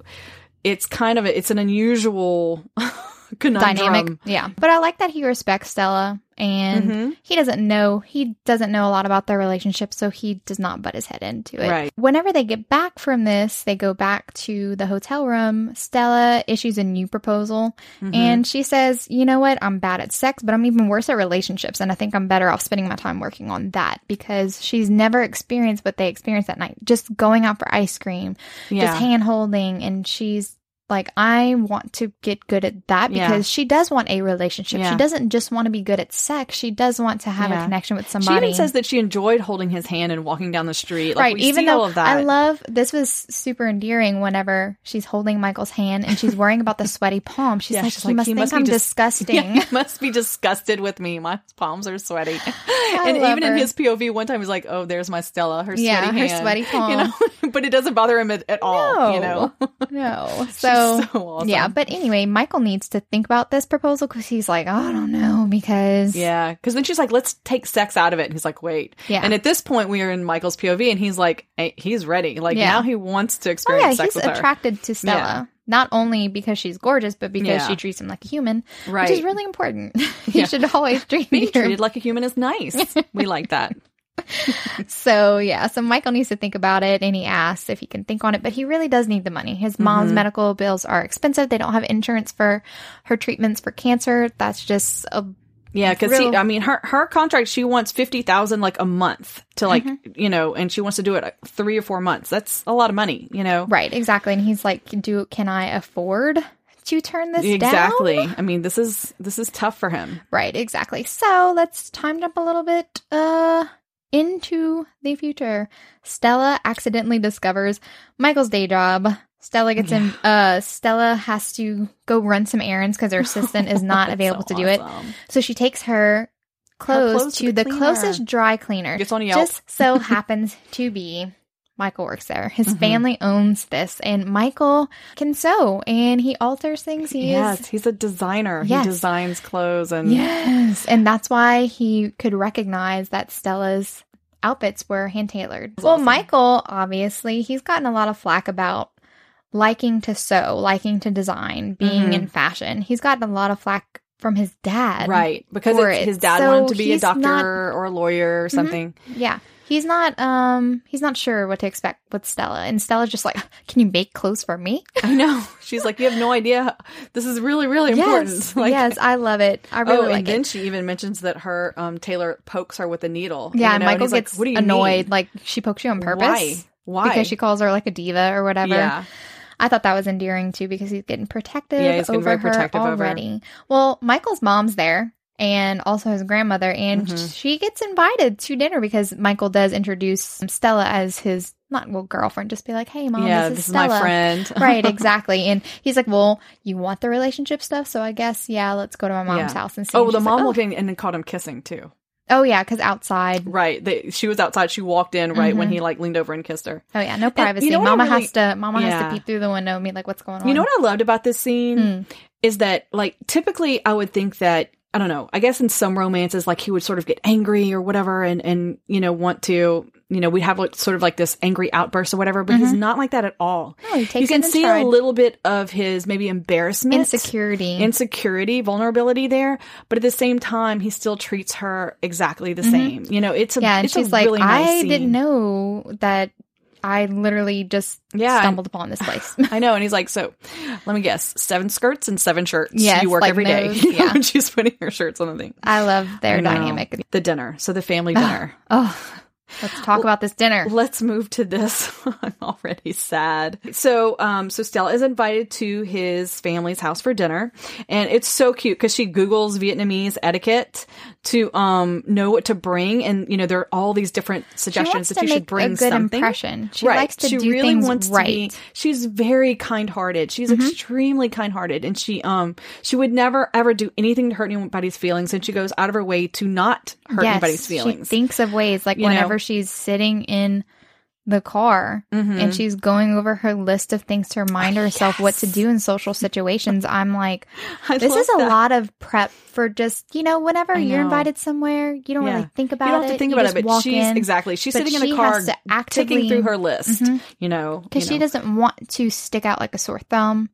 it's kind of a, it's an unusual conundrum. dynamic, yeah. But I like that he respects Stella, and Mhm. he doesn't know he doesn't know a lot about their relationship, so he does not butt his head into it. Right. Whenever they get back from this, they go back to the hotel room. Stella issues a new proposal, Mm-hmm. and she says, "You know what? I'm bad at sex, but I'm even worse at relationships, and I think I'm better off spending my time working on that because she's never experienced what they experienced that night. Just going out for ice cream, Yeah. just hand holding, and she's." Like I want to get good at that Yeah. because she does want a relationship. Yeah. She doesn't just want to be good at sex. She does want to have Yeah. a connection with somebody. She even says that she enjoyed holding his hand and walking down the street. Like, right, we even though all of that. I love this was super endearing whenever she's holding Michael's hand and she's worrying about the sweaty palm. She's Yeah, like, she's he like, must "He think must be I'm dis- disgusting. Yeah, he must be disgusted with me. My palms are sweaty. and even in his POV, one time he's like, "Oh, there's my Stella, her Yeah, sweaty her hand." sweaty palm. You know, but it doesn't bother him at, at all. You know, no. She's So, so awesome. yeah, but anyway, Michael needs to think about this proposal because he's like, oh, I don't know, because Yeah, because then she's like, "Let's take sex out of it." And he's like, "Wait." Yeah. And at this point, we are in Michael's POV, and he's like, hey, "He's ready. Like Yeah. now, he wants to Oh experience yeah, sex he's with her." attracted to Stella. Yeah. Not only because she's gorgeous, but because she treats him like a human, Right. which is really important. you Yeah. should always treat Being your treated like a human is nice. we like that. So yeah, so Michael needs to think about it and he asks if he can think on it, but he really does need the money. His mom's Mm-hmm. medical bills are expensive. They don't have insurance for her treatments for cancer. That's just a Yeah, because Real- I mean, her her contract, she wants fifty thousand like a month to like Mm-hmm. you know, and she wants to do it like, three or four months. That's a lot of money, you know. right, exactly. And he's like, "Do can I afford to turn this Exactly. down?" Exactly. I mean, this is this is tough for him. Right, exactly. So let's time jump a little bit uh into the future. Stella accidentally discovers Michael's day job. Stella gets in. uh Stella has to go run some errands because her assistant is not available so to do it. So she takes her clothes, clothes to to, the the, closest dry cleaner. Gets on Yelp. Just so happens to be Michael works there. His Mhm. family owns this, and Michael can sew and he alters things. He yes, is he's a designer. Yes. He designs clothes and Yes. And that's why he could recognize that Stella's outfits were hand tailored. Well, awesome. Michael, obviously, he's gotten a lot of flack about liking to sew, liking to design, being Mhm. in fashion. He's gotten a lot of flack from his dad. right because his dad So wanted to be a doctor not- or a lawyer or something. Yeah. He's not um he's not sure what to expect with Stella. And Stella's just like, Can you make clothes for me? I know. She's like, you have no idea. This is really, really important. Yes. Like, yes, I love it. I really oh, like and then she even mentions that her um, tailor pokes her with a needle. Yeah, you know, Michael he's like, gets what do you annoyed, mean? like she pokes you on purpose. Why? Why? Because she calls her like a diva or whatever. Yeah. I thought that was endearing too because he's getting protective Yeah, he's getting over very her protective over already. Well, Michael's mom's there and also his grandmother. And Mm-hmm. she gets invited to dinner because Michael does introduce Stella as his not well girlfriend. Just be like, "Hey, mom, yeah, this is this is Stella." my friend. right, exactly. And he's like, "Well, you want the relationship stuff, so I guess yeah, let's go to my mom's Yeah. house and see." Oh, And the mom like, looked in and then caught him kissing too. Oh yeah, because outside. Right. They, she was outside. She walked in right when Mhm. he like leaned over and kissed her. Oh yeah, no privacy. know what I Mama really- has to. Mama has to peep through the window and be like, "What's going on?" You know what I loved about this scene Hmm. is that like typically I would think that I don't know. I guess in some romances, like he would sort of get angry or whatever, and and you know want to you know we'd have like sort of like this angry outburst or whatever. But he's not like that at all. No, he you can see stride. a little bit of his maybe embarrassment, insecurity. insecurity, vulnerability there, but at the same time, he still treats her exactly the same. You know, it's a Mm-hmm. yeah, and she's like, really nice "I scene. didn't know that. I literally just Yeah. stumbled upon this place." I know, and he's like, so let me guess, seven skirts and seven shirts. You work like every day. those, know, yeah. when she's putting her shirts on the thing. I love their I dynamic. The dinner, so the family dinner. Oh, let's talk about this dinner. Let's move to this. I'm already sad. So, um, so Stella is invited to his family's house for dinner, and it's so cute because she Google's Vietnamese etiquette to um know what to bring, and you know there are all these different suggestions that you should bring a good something. impression. She likes to she do really things wants right. to be. She's very kind-hearted. She's Mm-hmm. extremely kind-hearted, and she um she would never ever do anything to hurt anybody's feelings, and she goes out of her way to not hurt anybody's feelings. She thinks of ways like You know? Whenever she's sitting in the car Mm-hmm. and she's going over her list of things to remind herself what to do in social situations. I'm like, this is a that. lot of prep for just, you know, whenever I you're invited somewhere, you don't Yeah. really think about it. you don't it. have to think you about it, but she's in. exactly. She's sitting in a car, to ticking through her list. Mhm. You know, because she know. doesn't want to stick out like a sore thumb.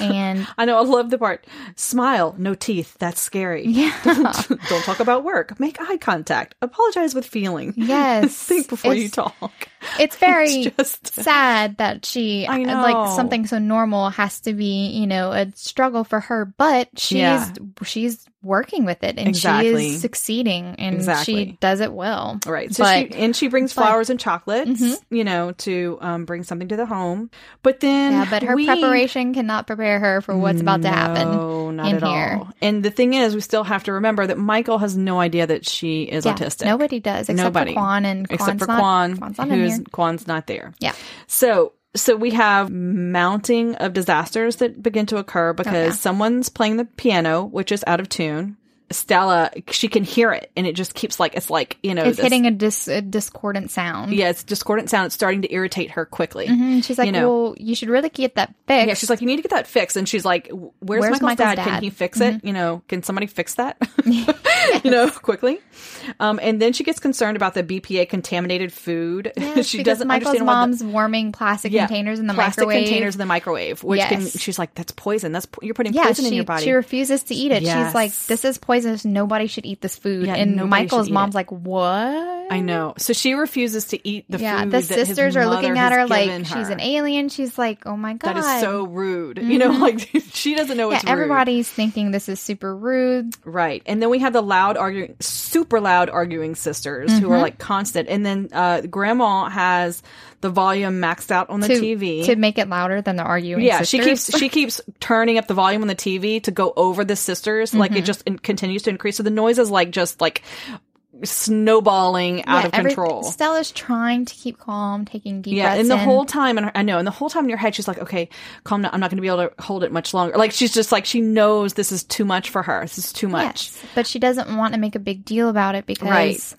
And I know. I love the part. Smile, no teeth. That's scary. yeah, don't talk about work. Make eye contact. Apologize with feeling. yes, Think before you talk. It's very It's just sad that she I uh, know. like something so normal has to be you know a struggle for her but she's Yeah. she's working with it and Exactly. she is succeeding and Exactly. she does it well Right. So But- she and she brings but- flowers and chocolates, Mhm. you know, to um, bring something to the home. But then yeah but her we- preparation cannot prepare her for what's about to happen No, not at here. all. And the thing is, we still have to remember that Michael has no idea that she is yeah, autistic. nobody does except Nobody. for Quan and except for not, Quan, Quan's not who's here. Quan's not there. Yeah. So so we have mounting of disasters that begin to occur because Oh, yeah. someone's playing the piano, which is out of tune. Stella, she can hear it, and it just keeps like it's like you know it's this- hitting a, dis- a discordant sound Yeah, it's discordant sound. It's starting to irritate her quickly. Mhm. she's like you know. well you should really get that fixed Yeah, she's like, you need to get that fixed. And she's like, where's, Where's Michael's, Michael's dad? dad? Mm-hmm. Can he fix it? You know, can somebody fix that? you know, quickly. Um, and then she gets concerned about the BPA contaminated food. She doesn't Michael's understand why the- mom's warming plastic yeah, containers in the plastic microwave. containers in the microwave, which can, Yes. she's like, that's poison. That's you're putting yeah, poison she, in your body. she refuses to eat it. Yes. She's like, "This is Nobody should eat this food." Yeah, and Michael's mom's like, "What?" I know. So she refuses to eat the yeah, food. the that his sisters are looking at her like given she's an alien. She's like, "Oh my god, That is so rude. You know, like she doesn't know yeah." it's rude. Everybody's thinking this is super rude. Right. And then we have the loud arguing, super loud arguing sisters who Mm-hmm. are like constant. And then uh, grandma has the volume maxed out on the to, TV. to make it louder than the arguing. yeah, she keeps she keeps turning up the volume on the TV to go over the sisters. Like Mm-hmm. it just in- continues to increase. So the noise is like just like snowballing out Yeah, of every- control. Stella's trying to keep calm, taking deep Yeah, breaths and the in. whole time, and I know, and the whole time in your head, she's like, "Okay, calm down. I'm not going to be able to hold it much longer." Like she's just like she knows this is too much for her. This is too much. Yes, but she doesn't want to make a big deal about it because Right.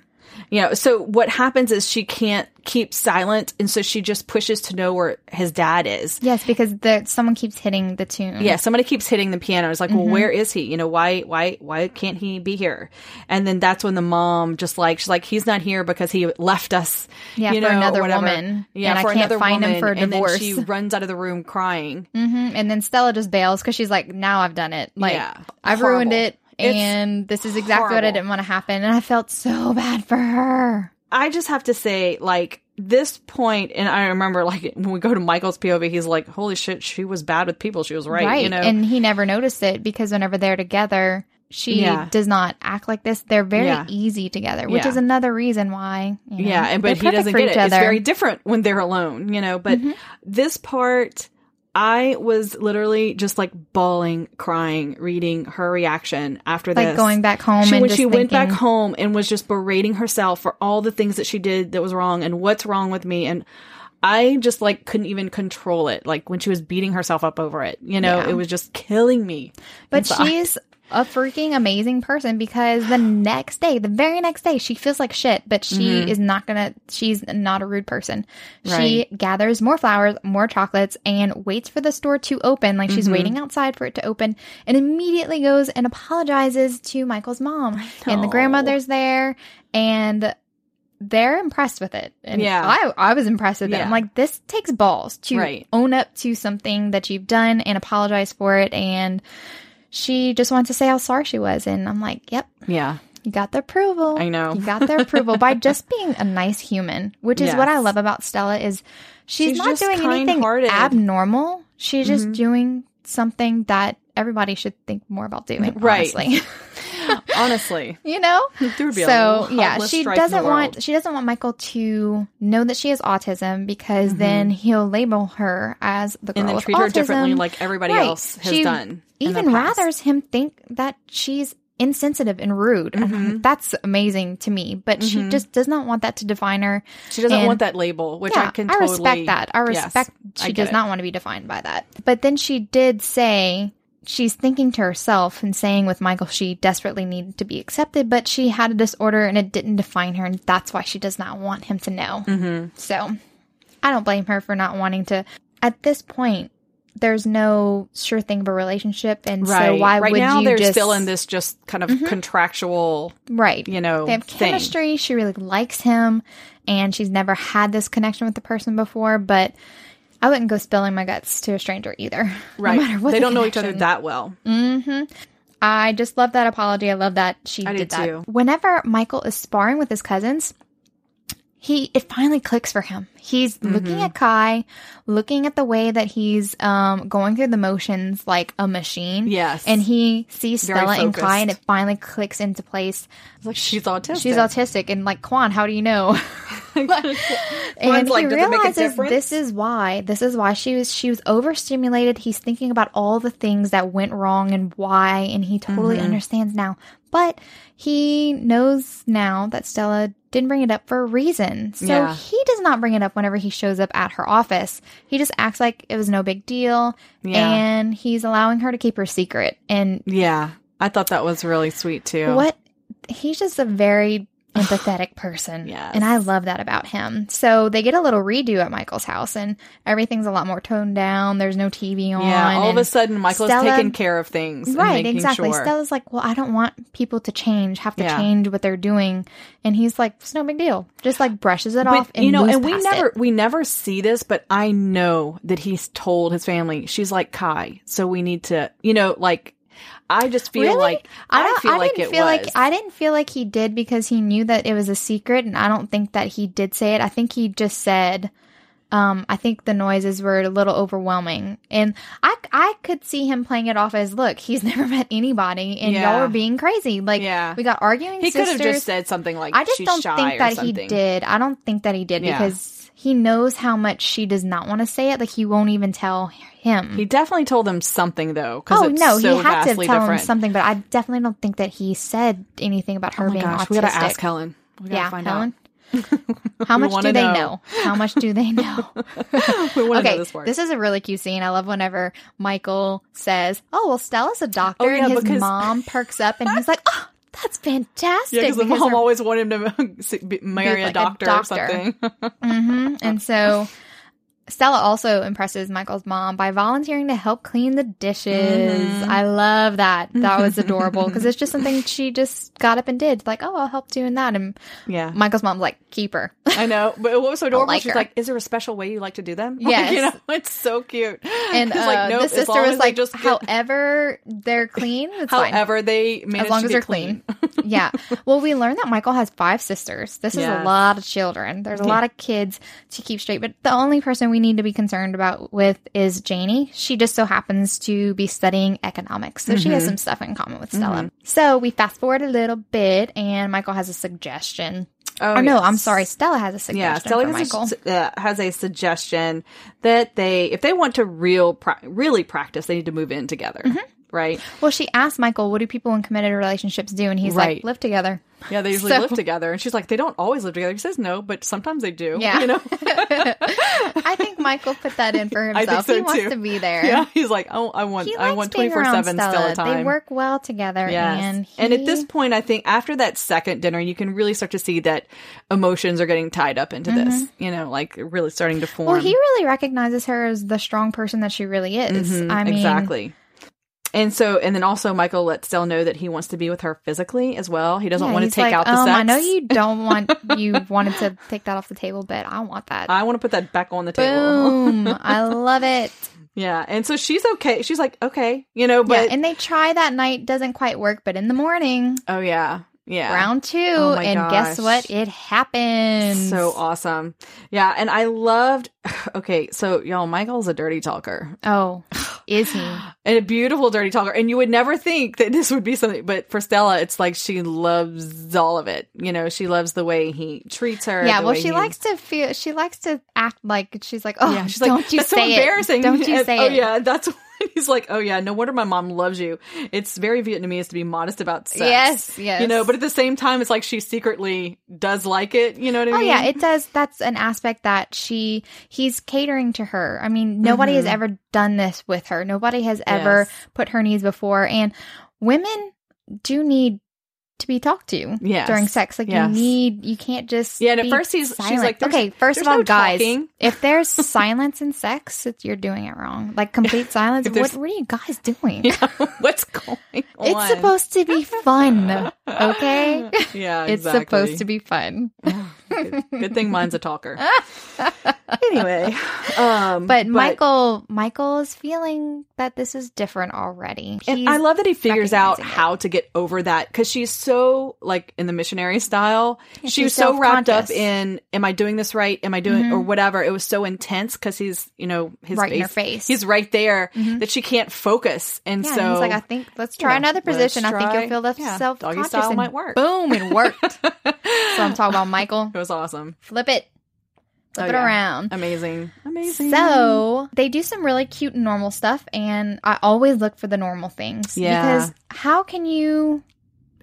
You know so what happens is she can't keep silent and so she just pushes to know where his dad is yes, because the someone keeps hitting the tune. yeah somebody keeps hitting the piano it's like Mm-hmm. well where is he you know why why why can't he be here and then that's when the mom just like she's like he's not here because he left us Yeah, you for know, or another woman, yeah and I can't another find him for a and divorce. then she runs out of the room crying hmm And then Stella just bails because she's like, now I've done it. Like, Yeah. I've Horrible. ruined it. It's and this is exactly what I didn't want to happen. And I felt so bad for her. I just have to say, like, this point, and I remember, like, when we go to Michael's POV, he's like, holy shit, she was bad with people. She was right, you know? And he never noticed it because whenever they're together, she Yeah. does not act like this. They're very Yeah. easy together, which Yeah. is another reason why. You know, yeah, and but he doesn't get it. It's other. Mm-hmm. very different when they're alone, you know. But this part, I was literally just like bawling, crying, reading her reaction after this. Like going back home She, and when she went back home and was just berating herself for all the things that she did that was wrong and what's wrong with me and I just like couldn't even control it. Like when she was beating herself up over it, you know, Yeah. it was just killing me. But inside. she's a freaking amazing person because the next day, the very next day, she feels like shit, but she Mm-hmm. is not gonna, she's not a rude person. She gathers more flowers, more chocolates, and waits for the store to open. Like Mm-hmm. she's waiting outside for it to open and immediately goes and apologizes to Michael's mom. And the grandmother's there and they're impressed with it. And Yeah. I, I was impressed with it. I'm like, this takes balls to Right. own up to something that you've done and apologize for it. And she just wanted to say how sorry she was. And I'm like, yep, yeah. you got the approval. I know. You got their approval by just being a nice human, which is what I love about Stella is she's, She's not doing anything. Mm-hmm. abnormal. She's just doing something that everybody should think more about doing. Right. Honestly. Honestly. you know? There would be so yeah, she strife in the doesn't want she doesn't want Michael to know that she has autism because Mm-hmm. then he'll label her as the girl and then with treat her differently autism. like everybody Right. else has She done. Even rathers him think that she's insensitive and rude. Mm-hmm. And that's amazing to me. But she just does not want that to define her. She doesn't And- want that label, which yeah, I can totally I respect that. I respect I she get does it. not want to be defined by that. But then she did say she's thinking to herself and saying with Michael she desperately needed to be accepted, but she had a disorder and it didn't define her, and that's why she does not want him to know. Mm-hmm. So I don't blame her for not wanting to. At this point, there's no sure thing of a relationship, and Right. so why right would now you they're just still in this just kind of contractual, right? you know, They have thing. chemistry. She really likes him, and she's never had this connection with the person before. But I wouldn't go spilling my guts to a stranger either. Right. No matter what they the don't know each other that well. Mm-hmm. I just love that apology. I love that she I did that. too. Whenever Michael is sparring with his cousins, he it finally clicks for him. He's Mm-hmm. looking at Khai, looking at the way that he's um going through the motions like a machine. Yes. And he sees Very Stella and Khai and it finally clicks into place. It's like she's autistic. She's autistic and like Quan, how do you know? and he "Does it make a realizes this is why. This is why she was she was overstimulated. He's thinking about all the things that went wrong and why, and he totally Mm-hmm. understands now. But he knows now that Stella didn't bring it up for a reason. So Yeah. he does not bring it up whenever he shows up at her office. He just acts like it was no big deal. Yeah. And he's allowing her to keep her secret. And Yeah. I thought that was really sweet too. what he's just a very empathetic person. Yes. And I love that about him. So they get a little redo at Michael's house and everything's a lot more toned down. There's no TV on. Yeah. All of a sudden, Michael's Stella- taking care of things. Right, exactly. Sure. Stella's like, well, I don't want people to change, have to Yeah. change what they're doing. And he's like, it's no big deal. Just like brushes it but off and you know, and we never it. we never see this, but I know that he's told his family she's like Khai, so we need to, you know, like I just feel Really? like I, don't- feel like didn't it feel was. like I didn't feel like he did because he knew that it was a secret, and I don't think that he did say it. I think he just said, um, "I think the noises were a little overwhelming," and I I could see him playing it off as, "Look, he's never met anybody, and Yeah. y'all are being crazy. Like, Yeah. we got arguing he could have just said something like I just don't think that he did. I don't think that he did Yeah. because he knows how much she does not want to say it. Like he won't even tell him. He definitely told him something though, Oh no, so he had to tell different. him something, but I definitely don't think that he said anything about her Oh my being gosh, autistic. we gotta ask Helen. We gotta yeah, find Helen. How much do they know. know? How much do they know? okay, know this this is a really cute scene. I love whenever Michael says, "Oh, well, Stella's a doctor," Oh, yeah, and his because- mom perks up, and he's like, "Oh, that's fantastic!" yeah, because the mom always wanted him to marry like a, a doctor doctor. or something. Mhm. And so Stella also impresses Michael's mom by volunteering to help clean the dishes. Mm-hmm. I love that. That was adorable because it's just something she just got up and did. Like, oh, I'll help doing that. And yeah, Michael's mom's like, keep her. I know. But what was so adorable? like She's her. like, "Is there a special way you like to do them?" Like, Yes. you know, it's so cute. And uh, like, nope, the sister was like, just however they're clean, it's fine. however they manage As long to as they're clean. yeah. Well, we learned that Michael has five sisters. This is a lot of children. There's a lot of kids to keep straight. But the only person we need to be concerned about with is Janie. She just so happens to be studying economics. So she Mm-hmm. has some stuff in common with Stella. So we fast forward a little bit and Michael has a suggestion. Oh or no, I'm sorry. Stella has a suggestion Yeah, Stella has a, uh, has a suggestion that they, if they want to real, pra- really practice, they need to move in together, Mm-hmm. Right? well, she asked Michael, "What do people in committed relationships do?" And he's Right. like, "Live together." Yeah, they usually So- live together, and she's like, they don't always live together. He says no, but sometimes they do. Yeah. you know. I think Michael put that in for himself. so he wants too. to be there. Yeah, he's like, oh, I want, He I want twenty four seven Stella. Time. They work well together, Yes. and he, and at this point, I think after that second dinner, you can really start to see that emotions are getting tied up into this. You know, like really starting to form. Mm-hmm. well, he really recognizes her as the strong person that she really is. Mhm, I mean, exactly. And so, and then also, Michael lets Dell know that he wants to be with her physically as well. He doesn't yeah, want to take like, out the um, sex. I know you don't want you wanted to take that off the table, but I want that. I want to put that back on the table. Boom! I love it. yeah, and so she's okay. She's like, okay, you know, but yeah, and they try that night, doesn't quite work, but in the morning, oh yeah, yeah, round two, Oh and guess what? It happens. so awesome. Yeah, and I loved. Okay, so y'all, Michael's a dirty talker. Oh, is he? and a beautiful dirty talker. And you would never think that this would be something, but for Stella, it's like she loves all of it. You know, she loves the way he treats her. Yeah, well, she he- likes to feel. She likes to act like she's like, oh, yeah, she's don't like, you that's so say embarrassing. it? Don't you And- say oh, it? yeah, that's he's like, oh yeah, no wonder my mom loves you. It's very Vietnamese to be modest about sex. Yes, yes. You know, but at the same time, it's like she secretly does like it. You know what I Oh mean? Oh yeah, it does. That's an aspect that she he's catering to her. I mean, nobody has ever done this with her. Nobody has ever Mm-hmm. Yes. put her needs before. And women do need to be talked to Yes. during sex. Like Yes. you need, you can't just Yeah, and at first he's- she's like, okay. First of all, no guys, talking. if there's silence in sex, it's, you're doing it wrong. Like complete silence. What, what are you guys doing? Yeah, What's going on? It's supposed to be fun. Okay. Yeah, It's supposed to be fun. good, good thing mine's a talker. anyway, um, But, Michael, Michael is feeling that this is different already. And I love that he figures out it. how to get over that because she's so like in the missionary style. she was so wrapped up in "Am I doing this right? Am I doing or mm-hmm. whatever?" It was so intense because he's you know his Right in her face. He's right there mm-hmm. that she can't focus, and yeah, so and he's like, I think let's try know, another position. I think you'll feel less yeah, self conscious. style and might work. Boom, it worked. so I'm talking about Michael. it was awesome, Flip it, flip Oh, it yeah. around. amazing, amazing. So they do some really cute normal stuff, and I always look for the normal things. Yeah. Because how can you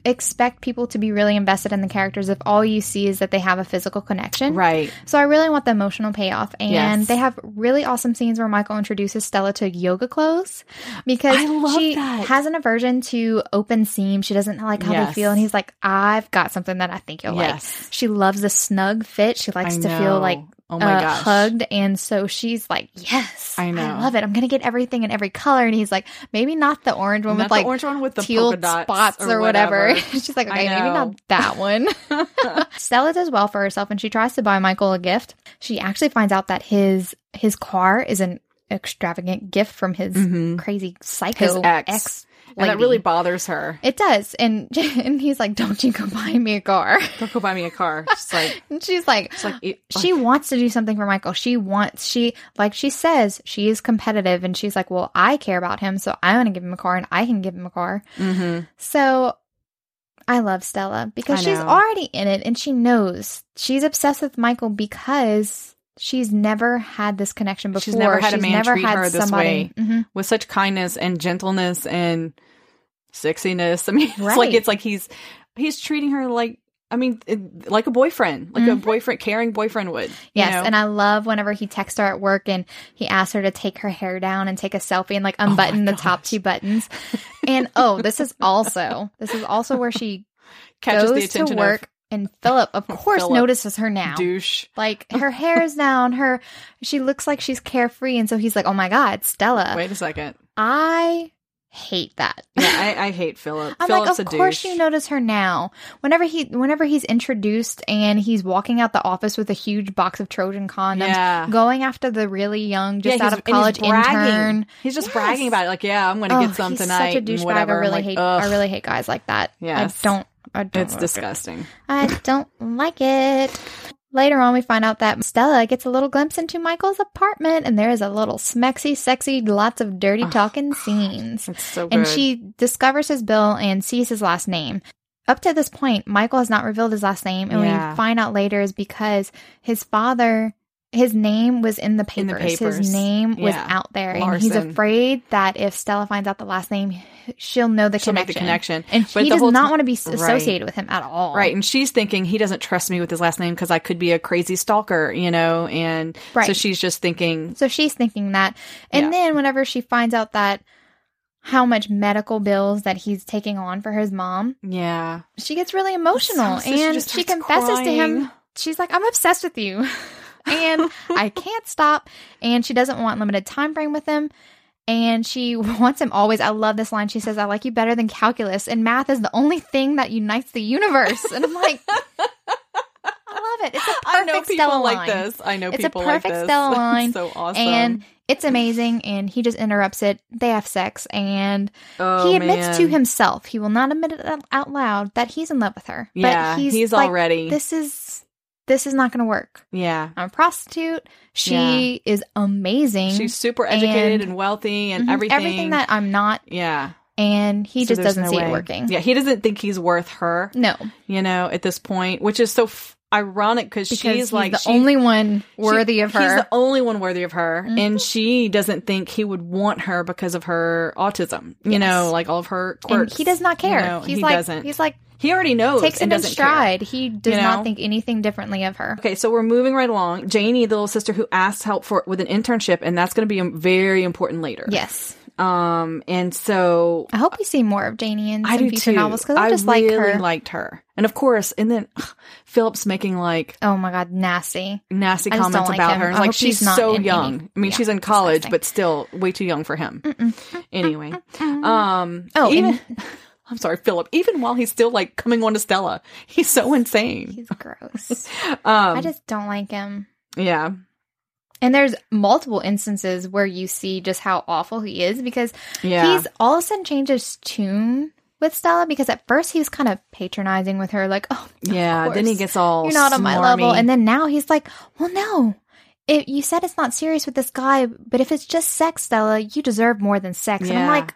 expect people to be really invested in the characters if all you see is that they have a physical connection? right, So I really want the emotional payoff. And Yes. they have really awesome scenes where Michael introduces Stella to yoga clothes because she that. has an aversion to open seam. She doesn't like how Yes. they feel. And he's like, I've got something that I think you'll Yes. like. She loves the snug fit. She likes to feel like Oh my uh, gosh. hugged. And so she's like, yes, I know. I love it. I'm going to get everything in every color. And he's like, maybe not the orange one Not with the like orange one with the teal polka dots spots or, or whatever. whatever. She's like, okay, maybe not that one. Stella does well for herself and she tries to buy Michael a gift. She actually finds out that his his car is an extravagant gift from his crazy psycho Mm-hmm. His ex. ex and that really bothers her. it does. And and he's like, Don't you go buy me a car. Don't go buy me a car. Just like, And she's like, she wants to do something for Michael. She wants she like she says she is competitive and she's like, well, I care about him, so I want to give him a car and I can give him a car. Mhm. So I love Stella because she's already in it and she knows she's obsessed with Michael because she's never had this connection before. She's never had a man treat her this somebody. way. Mhm. with such kindness and gentleness and sexiness. I mean, it's Right. like it's like he's he's treating her like I mean, it, like a boyfriend, like a boyfriend, caring boyfriend would. Mm-hmm. Yes, know? and I love whenever he texts her at work and he asks her to take her hair down and take a selfie and like Oh unbutton the top two buttons. and oh, this is also this is also where she catches goes the to work and Philip, of course, Philip. notices her now. douche. Like her hair is down, her she looks like she's carefree, and so he's like, "Oh my god, Stella!" Wait a second. I hate that. Yeah, I, I hate Philip. I'm Philip's like, of course douche. you notice her now. Whenever he, whenever he's introduced and he's walking out the office with a huge box of Trojan condoms, Yeah. going after the really young, just Yeah, out of and he's college intern. He's just Yes. bragging about it. Like, yeah, I'm going to Oh, get some he's tonight. Such a douchebag. I really like, hate. ugh, I really hate guys like that. Yeah, I don't. I don't. It's like it. disgusting. I don't like it. Later on, we find out that Stella gets a little glimpse into Michael's apartment, and there is a little smexy, sexy, lots of dirty oh, talking scenes. It's so good. And she discovers his bill and sees his last name. up to this point, Michael has not revealed his last name, and Yeah. we find out later is because his father, his name was in the In papers. the papers. His name was out there, and he's afraid that if Stella finds out the last name, she'll know the She'll make connection. the connection. and But he does not ti- want to be s- Right. associated with him at all. Right. And she's thinking he doesn't trust me with his last name because I could be a crazy stalker, you know? And so she's just thinking, So she's thinking that. And Yeah. then whenever she finds out that how much medical bills that he's taking on for his mom, yeah. she gets really emotional So she and she starts confesses to him. She's like, "I'm obsessed with you." and I can't stop and she doesn't want limited time frame with him and she wants him always. I love this line. She says, "I like you better than calculus and math is the only thing that unites the universe." And I'm like, I love it. It's a perfect I know people Stella like line. this. I know It's a people like perfect this. Stella line, so awesome. And it's amazing. And he just interrupts it. They have sex. And oh, he admits to himself, he will not admit it out- out loud, that he's in love with her. Yeah, but he's, he's like, already- This is. This is not going to work. Yeah. I'm a prostitute. She is amazing. She's super educated And- and, wealthy and Mhm. everything. Everything that I'm not. Yeah. And he So just doesn't no see way. it working. Yeah. He doesn't think he's worth her, No, you know, at this point, which is so f- ironic because because she's he's like the she- only one she- worthy of He's her. the only one worthy of her, Mhm. and she doesn't think he would want her because of her autism. You Yes. know, like all of her and quirks. he does not care. You know, he's he like doesn't. he's like he already knows takes and it in doesn't care. stride. He does You not think anything differently of her. Okay, so we're moving right along. Janie, the little sister who asked help for with an internship, and that's going to be um, very important later. Yes. Um, and so I hope we see more of Janie in I some do future too. novels because I just like really her. liked her, and of course, and then ugh, Philip's making like oh my god, nasty. nasty I comments like about him. her. I And like she's so young. any- I mean, yeah, she's in college, disgusting. but still way too young for him. Anyway, um, Oh, even and- I'm sorry, Philip. Even while he's still like coming on to Stella, he's so insane. He's gross. Um, I just don't like him. yeah, And there's multiple instances where you see just how awful he is because yeah, he's all of a sudden changed tune with Stella because at first he was kind of patronizing with her, like, oh, yeah. Then he gets all you're not on my level. And then now he's like, well, no. It, you said it's not serious with this guy, but if it's just sex, Stella, you deserve more than sex. And I'm like,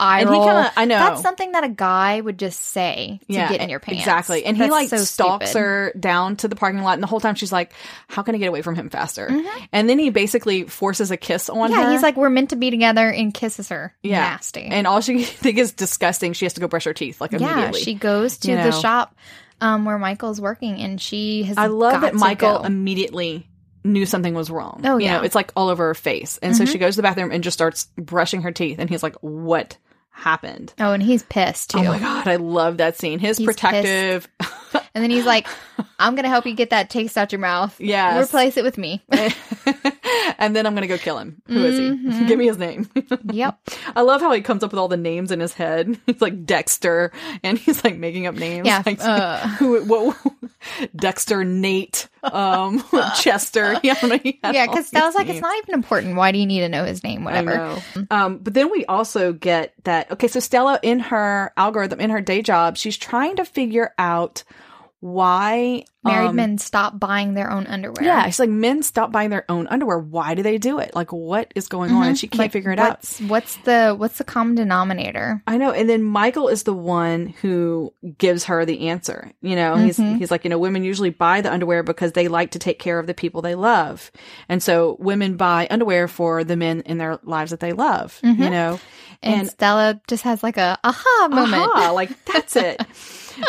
I And he kinda- I know. That's something that a guy would just say to get in your pants. Exactly. And he That's like so stalks stupid. her down to the parking lot and the whole time she's like, How can I get away from him faster? Mhm. And then he basically forces a kiss on her. Yeah, he's like, we're meant to be together and kisses her. Yeah. Nasty. And all she think is disgusting. She has to go brush her teeth like yeah, immediately. she goes to You the know. shop um, where Michael's working and she has I love that Michael go. immediately knew something was wrong. Oh, you yeah. know, it's like all over her face. And so Mhm. she goes to the bathroom and just starts brushing her teeth. And he's like, What happened? Oh, and he's pissed too. Oh my god, I love that scene. His He's protective And then he's like, I'm going to help you get that taste out your mouth. Yeah. Replace it with me. and then I'm gonna go kill him. Who is he? Mhm. Give me his name. yep. I love how he comes up with all the names in his head. He's like Dexter, and he's like making up names. Yeah, like, uh. who? What? Dexter, Nate, um, Chester. Yeah, I don't know. He had Yeah, all because these Stella's like, it's not even important. Why do you need to know his name? Whatever. Um, but then we also get that. Okay, so Stella in her algorithm in her day job, she's trying to figure out why Married um, men stop buying their own underwear. Yeah, she's like men stop buying their own underwear. Why do they do it? Like, what is going on? And she can't Mm-hmm. Like, figure it out. what's, What's the what's the common denominator? I know. And then Michael is the one who gives her the answer. You know, he's Mhm. he's like, you know, women usually buy the underwear because they like to take care of the people they love. And so women buy underwear for the men in their lives that they love, you Mhm. know. And, And- Stella just has like a aha moment. Aha, like that's it.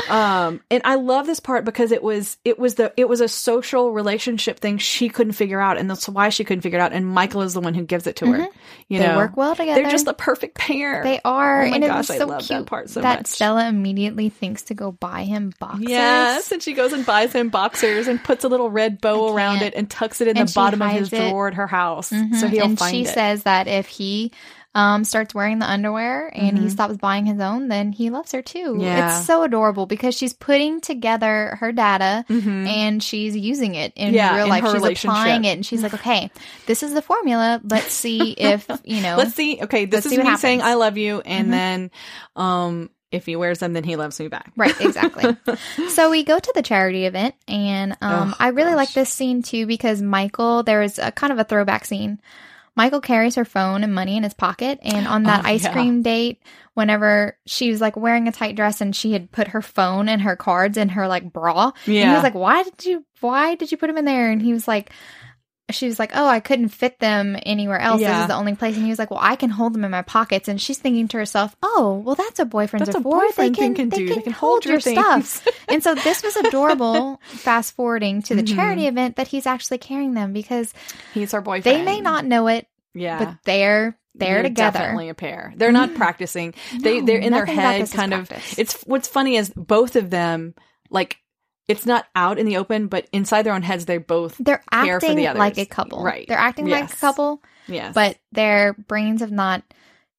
um and I love this part because it was it was the it was a social relationship thing she couldn't figure out and that's why she couldn't figure it out and Michael is the one who gives it to her. You Mm-hmm. they know. work well together. They're just the perfect pair. They are, Oh my and gosh, it's I so love cute that part so that much. Stella immediately thinks to go buy him boxers. Yes, and she goes and buys him boxers and puts a little red bow around it and tucks it in And the bottom of his it. drawer at her house, Mhm. so he'll and find she it. She says that if he um, starts wearing the underwear and he Mhm. stops buying his own, then he loves her too. Yeah. It's so adorable because she's putting together her data Mhm. and she's using it in Yeah, real life. She's applying it and she's like, okay, this is the formula. Let's see if, you know. Let's see. Okay, this is me what saying. I love you, and Mhm. then um, if he wears them, then he loves me back. Right, exactly. so we go to the charity event, and um, Oh, I really like this scene too because Michael, there is a kind of a throwback scene. Michael carries her phone and money in his pocket. And on that Oh, ice yeah. cream date, whenever she was like wearing a tight dress and she had put her phone and her cards in her like bra. And he was like, Why did you why did you put them in there? And he was like she was like, Oh, I couldn't fit them anywhere else. This Yeah. is the only place. And he was like, Well, I can hold them in my pockets. And she's thinking to herself, Oh, well, that's a boyfriends That's for. boyfriend they can, can they do. can, They can hold, hold your your stuff. and so this was adorable. fast forwarding to the Mhm. charity event that he's actually carrying them because He's her boyfriend. they may not know it, Yeah. but they're they're, together. Definitely a pair. They're not practicing. They No, they're in their head this kind of practice. it's what's funny is both of them like it's not out in the open, but inside their own heads they're both They're care for acting the like a couple. Right. They're acting like a couple, yes. but their brains have not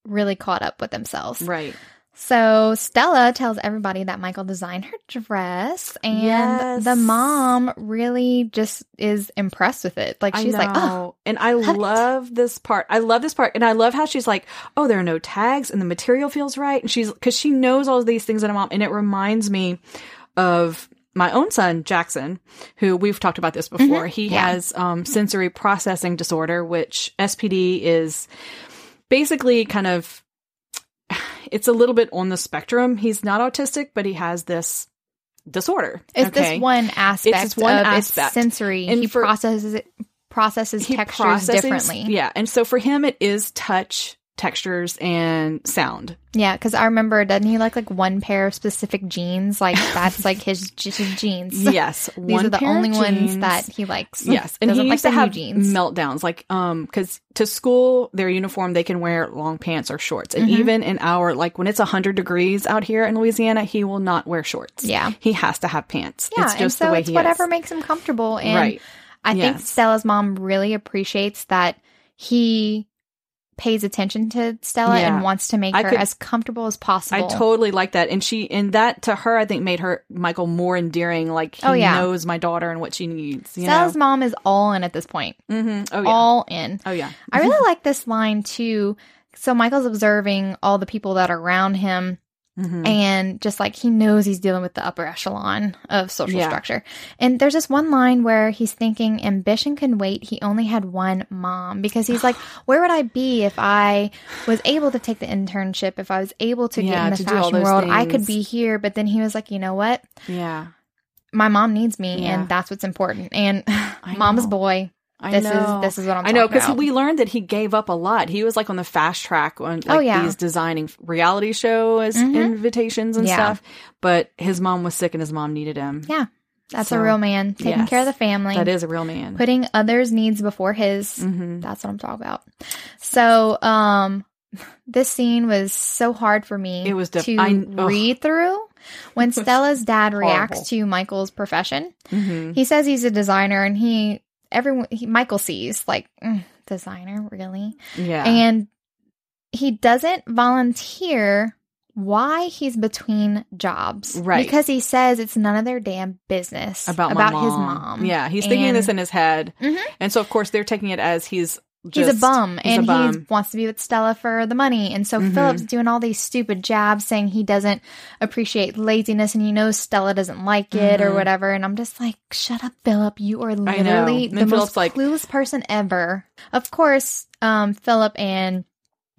really caught up with themselves. right. So Stella tells everybody that Michael designed her dress, and Yes. the mom really just is impressed with it. Like she's like, "Oh, and I love it." this part. I love this part, and I love how she's like, "Oh, there are no tags, and the material feels right." And she's because she knows all of these things in a mom, and it reminds me of my own son Jackson, who we've talked about this before. He Mm-hmm. Yeah. has um, sensory processing disorder, which SPD is basically kind of. It's a little bit on the spectrum. He's not autistic, but he has this disorder. it's okay? this one aspect this one of aspect. its sensory. And he for- processes it, processes he textures processes- differently. Yeah, and so for him, it is touch, textures, and sound. Yeah, because I remember, doesn't he like like one pair of specific jeans? Like that's like his, jeans. Yes, These one are the only ones jeans. that he likes. Yes, and Doesn't he like used the to have jeans. meltdowns, like um, because to school their uniform they can wear long pants or shorts, and Mhm. even in our like when it's hundred degrees out here in Louisiana, he will not wear shorts. Yeah. he has to have pants. yeah, it's just so the way it's he whatever is. makes him comfortable. And right. I think Stella's mom really appreciates that he pays attention to Stella Yeah. and wants to make I her could- as comfortable as possible. I totally like that, and she and that to her, I think made her Michael more endearing. Like he Oh, yeah. knows my daughter and what she needs. You Stella's know? mom is all in at this point. hmm Oh yeah. All in. oh yeah. I really like this line too. So Michael's observing all the people that are around him Mhm. and just like he knows he's dealing with the upper echelon of social Yeah. structure. And there's this one line where he's thinking ambition can wait. He only had one mom because he's like, where would I be if I was able to take the internship, if I was able to get in the to do all fashion world, I could be here. But then he was like, you know what? Yeah. My mom needs me Yeah. and that's what's important. And mom's boy. I This know. is this is what I'm talking about. I know because we learned that he gave up a lot. He was like on the fast track on like Oh, yeah. these designing reality shows Mhm. invitations and Yeah. stuff. But his mom was sick and his mom needed him. Yeah. That's So, a real man taking yes, care of the family. That is a real man. putting others' needs before his. hmm That's what I'm talking about. So, um, this scene was so hard for me It was diff- to I- read through. When Stella's dad reacts horrible. to Michael's profession, hmm he says he's a designer, and he everyone he, Michael sees like "Mm, designer really, Yeah. and he doesn't volunteer why he's between jobs, Right. Because he says it's none of their damn business about my his mom. Yeah, he's thinking And- this in his head, Mhm. and so of course they're taking it as he's he's a bum he's a and he wants to be with Stella for the money. And so Mhm. Philip's doing all these stupid jabs saying he doesn't appreciate laziness and he knows Stella doesn't like it or Mhm. whatever. And I'm just like, shut up, Philip. You are literally the then most Philip's like- clueless person ever. Of course, um, Philip and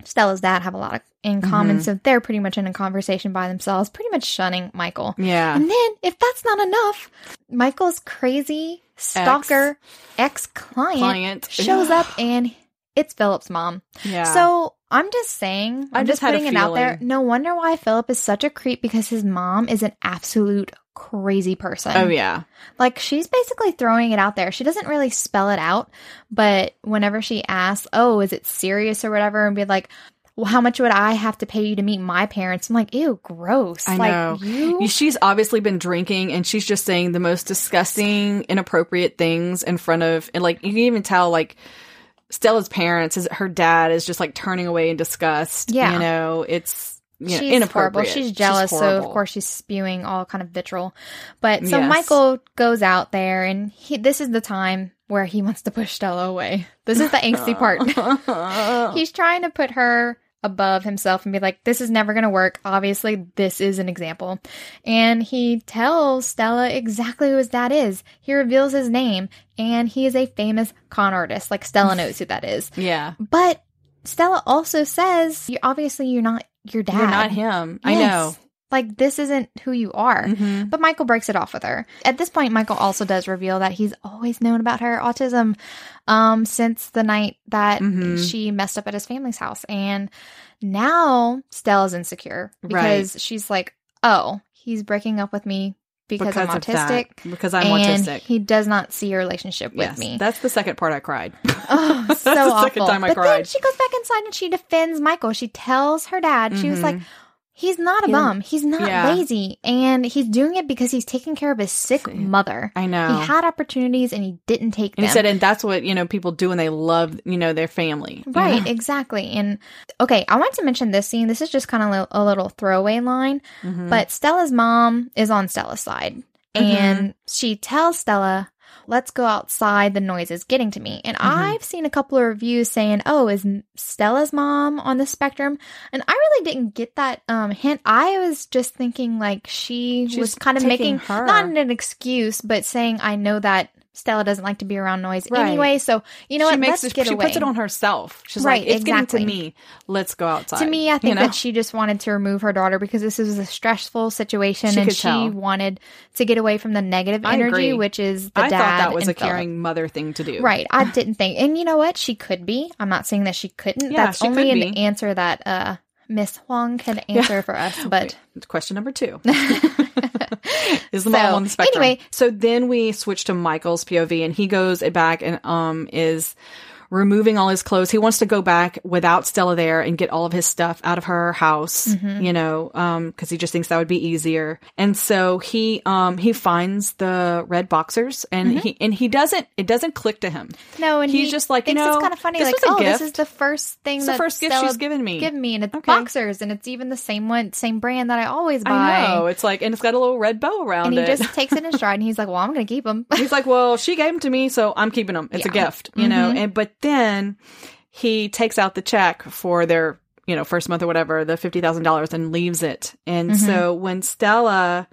Stella's dad have a lot of in common. Mhm. So they're pretty much in a conversation by themselves, pretty much shunning Michael. Yeah. And then, if that's not enough, Michael's crazy stalker ex client shows up and it's Philip's mom. Yeah. So I'm just saying, I'm I just just putting it out there. No wonder why Philip is such a creep because his mom is an absolute crazy person. oh yeah. Like she's basically throwing it out there. She doesn't really spell it out, but whenever she asks, "Oh, is it serious or whatever?" and be like, "Well, how much would I have to pay you to meet my parents?" I'm like, "Ew, gross." I like, know. You She's obviously been drinking and she's just saying the most disgusting, inappropriate things in front of, and like, you can even tell, like, Stella's parents, is her dad is just like turning away in disgust. Yeah. You know, it's, you know, she's inappropriate. horrible. She's jealous, so of course she's spewing all kind of vitriol. But so Yes. Michael goes out there, and he, this is the time where he wants to push Stella away. This is the angsty part. He's trying to put her above himself and be like, this is never going to work. Obviously, this is an example. And he tells Stella exactly who his dad is. He reveals his name and he is a famous con artist. Like Stella knows who that is. Yeah. But Stella also says, you obviously you're not your dad. You're not him. I know. Like this isn't who you are. Mhm. But Michael breaks it off with her. At this point, Michael also does reveal that he's always known about her autism um, since the night that Mhm. she messed up at his family's house. And now Stella's insecure because she's like, oh, he's breaking up with me because, I'm of that. autistic. Because I'm and autistic. he does not see a relationship with yes. me. That's the second part I cried. Oh, That's so the awful. second time I but then cried. she goes back inside and she defends Michael. She tells her dad, she was Mhm. like, he's not a He- bum. He's not Yeah. lazy. And he's doing it because he's taking care of his sick mother. I know. He had opportunities and he didn't take and them. he said, and that's what, you know, people do when they love, you know, their family. Right, exactly. And okay, I want to mention this scene. This is just kind of li- a little throwaway line, Mhm. but Stella's mom is on Stella's side. Mm-hmm. And she tells Stella, let's go outside. The noise is getting to me. And Mhm. I've seen a couple of reviews saying, oh, is Stella's mom on the spectrum? And I really didn't get that um, hint. I was just thinking like she She's was kind of making, her. not an excuse, but saying, I know that Stella doesn't like to be around noise Right. anyway. So, you know she what? makes Let's get she away. puts it on herself. She's Right, like, it's exactly. getting to me. Let's go outside. To me, I You think know? that she just wanted to remove her daughter because this was a stressful situation She and she tell. wanted to get away from the negative energy, which is the I dad. thought that was and a Philip. caring mother thing to do. Right. I didn't think. And you know what? She could be. I'm not saying that she couldn't. Yeah, That's she only could an be. answer that uh Miss Hoang can answer for us. But Wait, question number two. is the So, mom on the spectrum? anyway. so then we switch to Michael's POV, and he goes back and um is removing all his clothes. He wants to go back without Stella there and get all of his stuff out of her house, Mm-hmm. you know, um, because he just thinks that would be easier. And so he um he finds the red boxers, and Mm-hmm. he and he doesn't it doesn't click to him. no, and He's he just like, you know, it's kind of funny. this Like, was a oh, this is the first thing It's the first gift Stella she's given me. Given me, and it's Okay. boxers, and it's even the same one, same brand that I always buy. I know it's like, and it's got a little red bow around it. And he just takes it in stride, and he's like, "Well, I'm going to keep them." He's like, well, she gave them to me, so I'm keeping them. It's a gift, you know. Mhm. And but then he takes out the check for their, you know, first month or whatever, the fifty thousand dollars, and leaves it. And Mhm. so when Stella,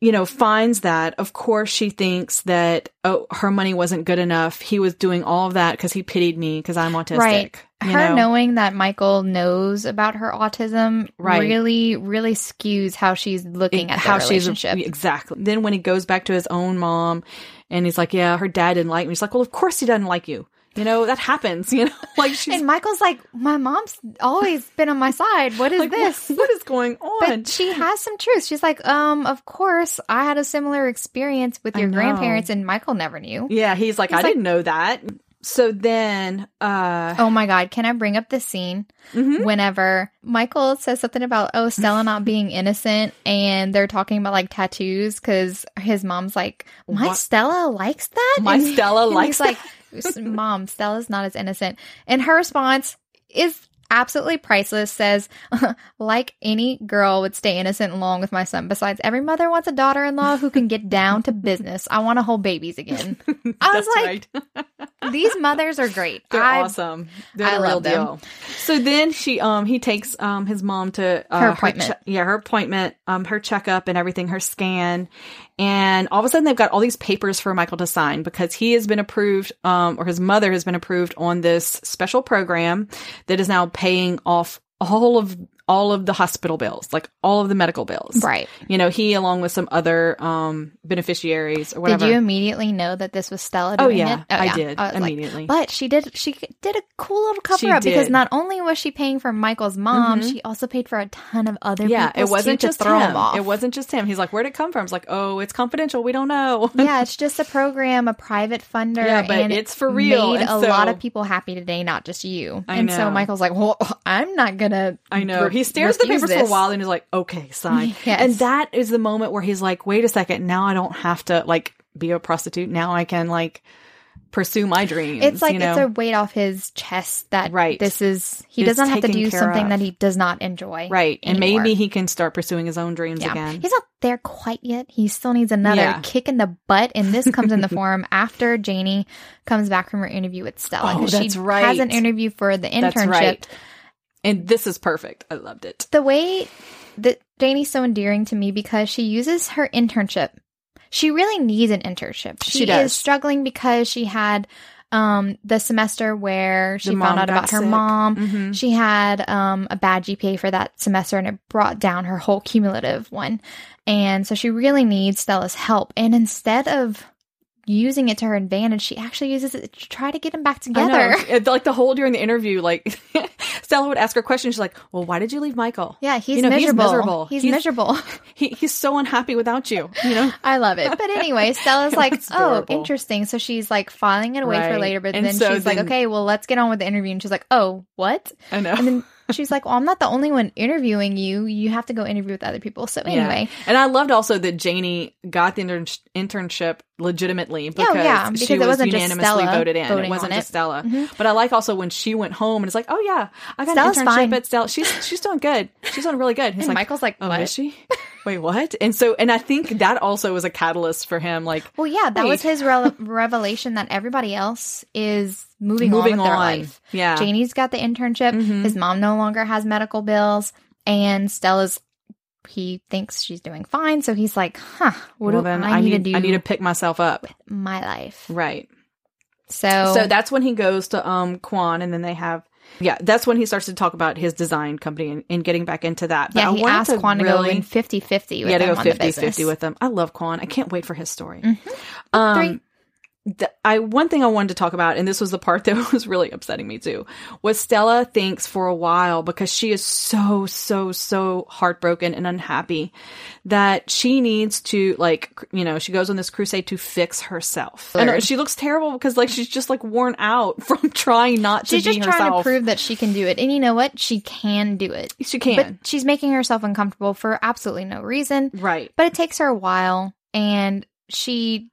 you know, finds that, of course, she thinks that oh, her money wasn't good enough. He was doing all of that because he pitied me because I'm autistic. Right. her know? knowing that Michael knows about her autism Right. really, really skews how she's looking at how their she's relationship. exactly. Then when he goes back to his own mom, and he's like, "Yeah, her dad didn't like me." He's like, "Well, of course he doesn't like you." You know that happens. You know, like she's and Michael's like, "My mom's always been on my side. What is like, this?" what- what is going on? But she has some truth. She's like, um, of course, I had a similar experience with your grandparents, and Michael never knew. yeah, he's like, He's I like- didn't know that. So then, uh, Oh my God, can I bring up the scene mhm. whenever Michael says something about, oh, Stella not being innocent, and they're talking about like tattoos because his mom's like, my What? Stella likes that? My And- Stella and likes like, Mom, Stella's not as innocent. And her response is absolutely priceless says like any girl would stay innocent along with my son besides every mother wants a daughter-in-law who can get down to business i want to hold babies again I was like, right. these mothers are great They're I- awesome. They're I the real love them. deal. So then she, um, he takes um his mom to uh, Her appointment. che- yeah, her appointment, um, her checkup and everything, her scan, and all of a sudden they've got all these papers for Michael to sign because he has been approved, um, or his mother has been approved on this special program that is now paying off all of all of the hospital bills, like all of the medical bills. right You know, he along with some other um beneficiaries or whatever. did you immediately know that this was stella oh yeah, it? Oh, I did was like, immediately. but she did she did a cool little cover She up because not only was she paying for michael's mom Mhm. she also paid for a ton of other yeah, it wasn't just throw him. them off It wasn't just him. He's like, "Where'd it come from?" It's like, "Oh, it's confidential. We don't know." yeah, it's just a program, a private funder. Yeah, but and it's for real, Made and a so- lot of people happy today, not just you. I and so. Michael's like, "Well, I'm not gonna." I know. He stares at the papers for a while and he's like, "Okay, sign." Yes. And that is the moment where he's like, "Wait a second. Now I don't have to like be a prostitute. Now I can like pursue my dreams." It's like you know? it's a weight off his chest that Right. this is he It's doesn't have to do something of. that he does not enjoy. right, and maybe he can start pursuing his own dreams Yeah. again. He's not there quite yet. He still needs another Yeah. kick in the butt, and this comes in the form after Janie comes back from her interview with Stella Oh, she that's right. has an interview for the That's internship. And this is perfect. I loved it. The way that Janie's so endearing to me because she uses her internship. She really needs an internship. She, She is struggling because she had um the semester where she found out about her sick. mom. Mhm. She had um a bad GPA for that semester and it brought down her whole cumulative one. And so she really needs Stella's help. And instead of using it to her advantage, she actually uses it to try to get them back I together. know. Like the whole during the interview, like Stella would ask her questions. She's like, "Well, why did you leave Michael? Yeah, he's You know, he's miserable. miserable. He's, He's- miserable. He, he's so unhappy without you. You know." I love it. But anyway, Stella's like, oh, interesting. So she's like filing it away for later, but And then so she's like, okay, well, let's get on with the interview. And she's like, oh, what? I know. And then she's like, well, I'm not the only one interviewing you. You have to go interview with other people. So Yeah. anyway, and I loved also that Janie got the intern- internship legitimately because, Oh, yeah, because she it was unanimously voted in. It wasn't just it. Stella. Mhm. But I like also when she went home and it's like, "Oh yeah, I got Stella's an internship fine. at Stella. She's she's doing good. She's doing really good." He's and like, Michael's like, "Oh, what? is she? Wait, what?" And so, and I think that also was a catalyst for him. Like, Well, yeah, that was his rel revelation that everybody else is moving, moving on with their on. life. Yeah. Janie's got the internship. Mhm. His mom no longer has medical bills, and Stella's. He thinks she's doing fine, so he's like, "Huh, what well, do then I, need, to do? I need to pick myself up. my life." Right. So, So that's when he goes to um Quan, and then they have. Yeah, that's when he starts to talk about his design company and, and getting back into that. But yeah, I he asked Quan to go in 50-50 with yeah, to go on 50 50 with them. I love Quan. I can't wait for his story. Mhm. Um, Three. I one thing I wanted to talk about, and this was the part that was really upsetting me too, was Stella thinks for a while because she is so so so heartbroken and unhappy that she needs to like you know she goes on this crusade to fix herself. And she looks terrible because like she's just like worn out from trying not to She's be just herself. trying to prove that she can do it. And you know what? She can do it. she can But she's making herself uncomfortable for absolutely no reason. right. But it takes her a while and she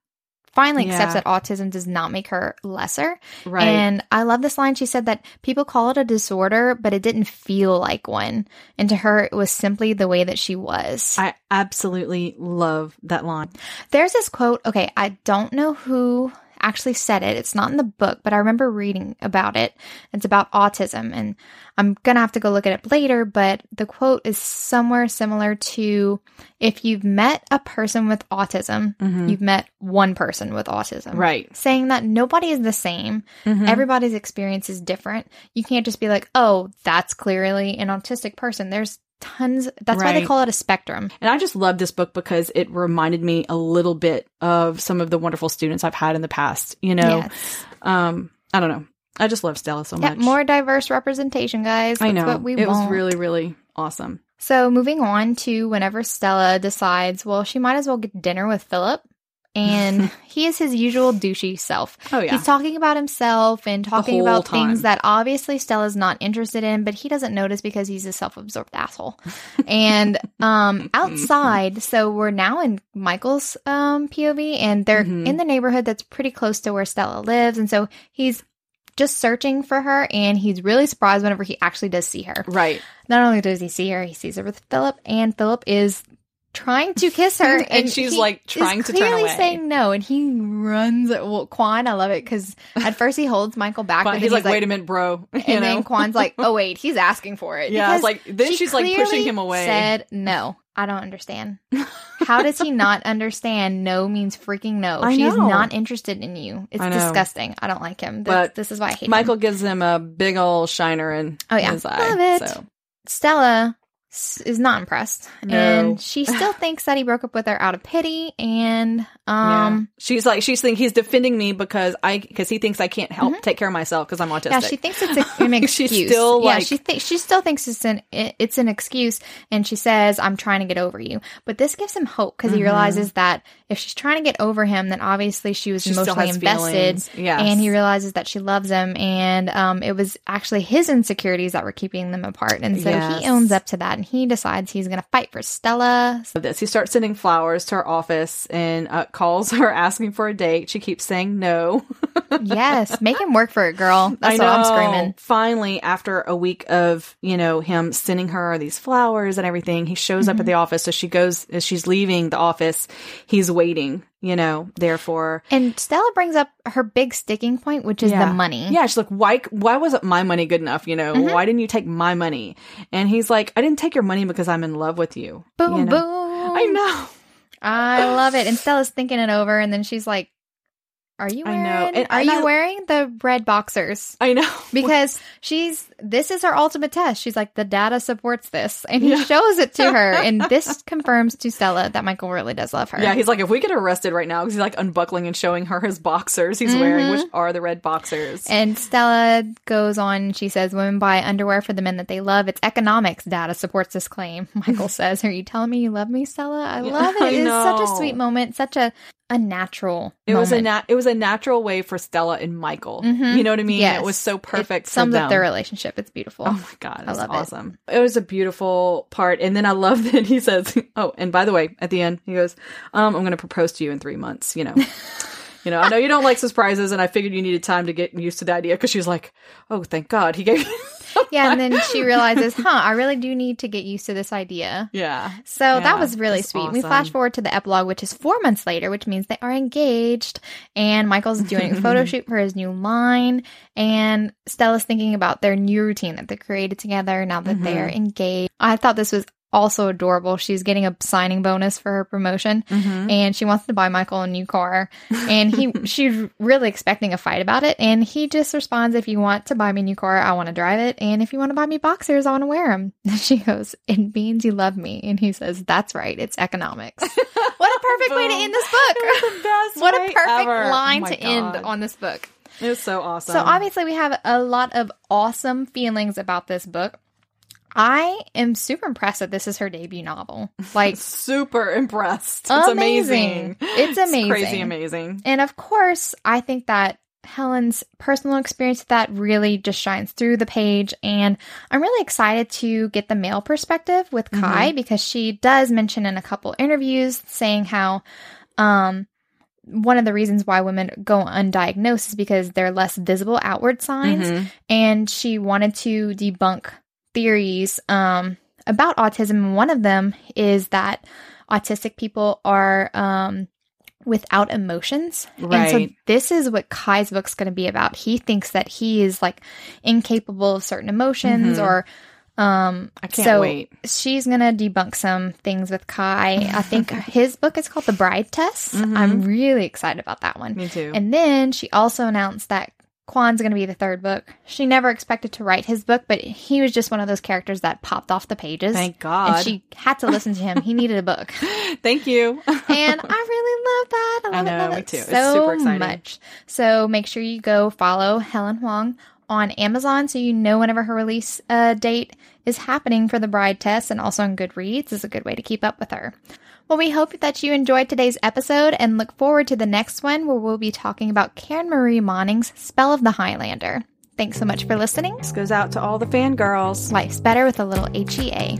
finally accepts Yeah. that autism does not make her lesser. Right. And I love this line. She said that people call it a disorder, but it didn't feel like one. And to her, it was simply the way that she was. I absolutely love that line. There's this quote. Okay, I don't know who actually said it. It's not in the book, but I remember reading about it. It's about autism, and I'm gonna have to go look at it later. But the quote is somewhere similar to if you've met a person with autism, Mhm. you've met one person with autism. Right. Saying that nobody is the same. Mhm. Everybody's experience is different. You can't just be like, oh, that's clearly an autistic person. There's tons. That's why they call it a spectrum. And I just love this book because it reminded me a little bit of some of the wonderful students I've had in the past. You know, Yes. um, I don't know. I just love Stella so Yeah, much. more diverse representation, guys. That's I know. what we it was really, really awesome. so moving on to whenever Stella decides, well, she might as well get dinner with Philip. And he is his usual douchey self. Oh yeah. He's talking about himself and talking about time. things that obviously Stella's not interested in, but he doesn't notice because he's a self-absorbed asshole. and um outside, so we're now in Michael's um POV and they're Mhm. in the neighborhood that's pretty close to where Stella lives and so he's just searching for her and he's really surprised whenever he actually does see her. right. Not only does he see her, he sees her with Philip and Philip is trying to kiss her And she's, he like, trying to turn clearly away. saying no and he runs well Quan I love it because at first he holds Michael back But but he's like, wait a minute, bro. And know? then Quan's like oh wait he's asking for it Yeah, Because like- then she she's, like, pushing him away. said no I don't understand how does he not understand no means freaking no I she's know. not interested in you it's I disgusting I don't like him But this, this is why I hate him. Michael gives him a big old shiner in Oh, yeah. his eye. Love it. So Stella is not impressed, No. and she still thinks that he broke up with her out of pity. And yeah. um, she's like she's thinking he's defending me because I because he thinks I can't help take care of myself because I'm autistic. Mm-hmm. yeah, she thinks it's a, an She's excuse. still, yeah, she thinks she still thinks it's an it's an excuse, and she says, "I'm trying to get over you." But this gives him hope because he Mhm. realizes that if she's trying to get over him, then obviously she was She emotionally invested. yeah And he realizes that she loves him, and um, it was actually his insecurities that were keeping them apart. And so Yes. he owns up to that, and he decides he's going to fight for Stella. of this. He starts sending flowers to her office and uh, calls her asking for a date. She keeps saying no. yes, make him work for it, girl. That's I what I'm screaming. Finally, after a week of you know him sending her these flowers and everything, he shows Mm-hmm. up at the office. So she goes as she's leaving the office. He's waiting, you know, therefore. And Stella brings up her big sticking point, which is Yeah. the money. Yeah, she's like, why? Why wasn't my money good enough? You know, Mhm. why didn't you take my money? And he's like, I didn't take your money because I'm in love with you. Boom, you know? boom. I know. I love it. And Stella's thinking it over, and then she's like, "Are you I wearing? know. And- are and you I- wearing the red boxers?" I know. Because she's this is her ultimate test. She's like, the data supports this, and he Yeah. shows it to her, and this confirms to Stella that Michael really does love her. Yeah, he's like, if we get arrested right now, because he's like unbuckling and showing her his boxers he's wearing, which are the red boxers. Mm-hmm. And Stella goes on, she says, Women buy underwear for the men that they love. It's economics. Data supports this claim. Michael says, Are you telling me you love me, Stella? I love it. I It's such a sweet moment, such a, a natural it was a moment. nat- it was a natural way for Stella and Michael. Mhm. You know what I mean? Yes. It was so perfect. It sums up their relationship. It's beautiful. Oh my god, I it's love it. awesome. It. was a beautiful part, and then I love that he says, "Oh, and by the way, at the end, he goes, um, I'm going to propose to you in three months." You know, you know, I know you don't like surprises, and I figured you needed time to get used to the idea because she's like, "Oh, thank God, he gave." yeah. And then she realizes, Huh, I really do need to get used to this idea. yeah, So Yeah, that was really sweet. We flash forward to the epilogue, which is four months later, which means they are engaged. And Michael's doing a photo shoot for his new line. And Stella's thinking about their new routine that they created together now that Mhm. they're engaged. I thought this was also adorable. She's getting a signing bonus for her promotion Mhm. and she wants to buy Michael a new car. And he she's really expecting a fight about it. And he just responds, If you want to buy me a new car, I want to drive it. And if you want to buy me boxers, I want to wear them. And She goes, It means you love me. And he says, That's right. It's economics. What a perfect way to end this book. What a perfect ever. line Oh to end on this book. It was so awesome. So obviously we have a lot of awesome feelings about this book. I am super impressed that this is her debut novel. Like super impressed. It's amazing. Amazing. It's amazing. crazy amazing. And of course, I think that Helen's personal experience with that really just shines through the page. And I'm really excited to get the male perspective with Khai because she does mention in a couple interviews saying how um, one of the reasons why women go undiagnosed is because they're less visible outward signs. Mhm. And she wanted to debunk theories um, about autism. And one of them is that autistic people are um, without emotions. And so this is what Khai's book's going to be about. He thinks that he is like incapable of certain emotions Mhm. or um I can't so wait. she's gonna debunk some things with Khai. I think his book is called The Bride Test. Mhm. I'm really excited about that one. Me too. And then she also announced that Quan's going to be the third book. She never expected to write his book, but he was just one of those characters that popped off the pages. Thank God. And she had to listen to him. He needed a book. Thank you. And I really love that. I I love it, know, love me it too. It's so super exciting. much. So make sure you go follow Helen Hoang on Amazon so you know whenever her release uh, date is happening for the bride test and also on Goodreads is a good way to keep up with her. Well, we hope that you enjoyed today's episode and look forward to the next one where we'll be talking about Karen Marie Moning's Spell of the Highlander. Thanks so much for listening. this goes out to all the fangirls. Life's better with a little HEA.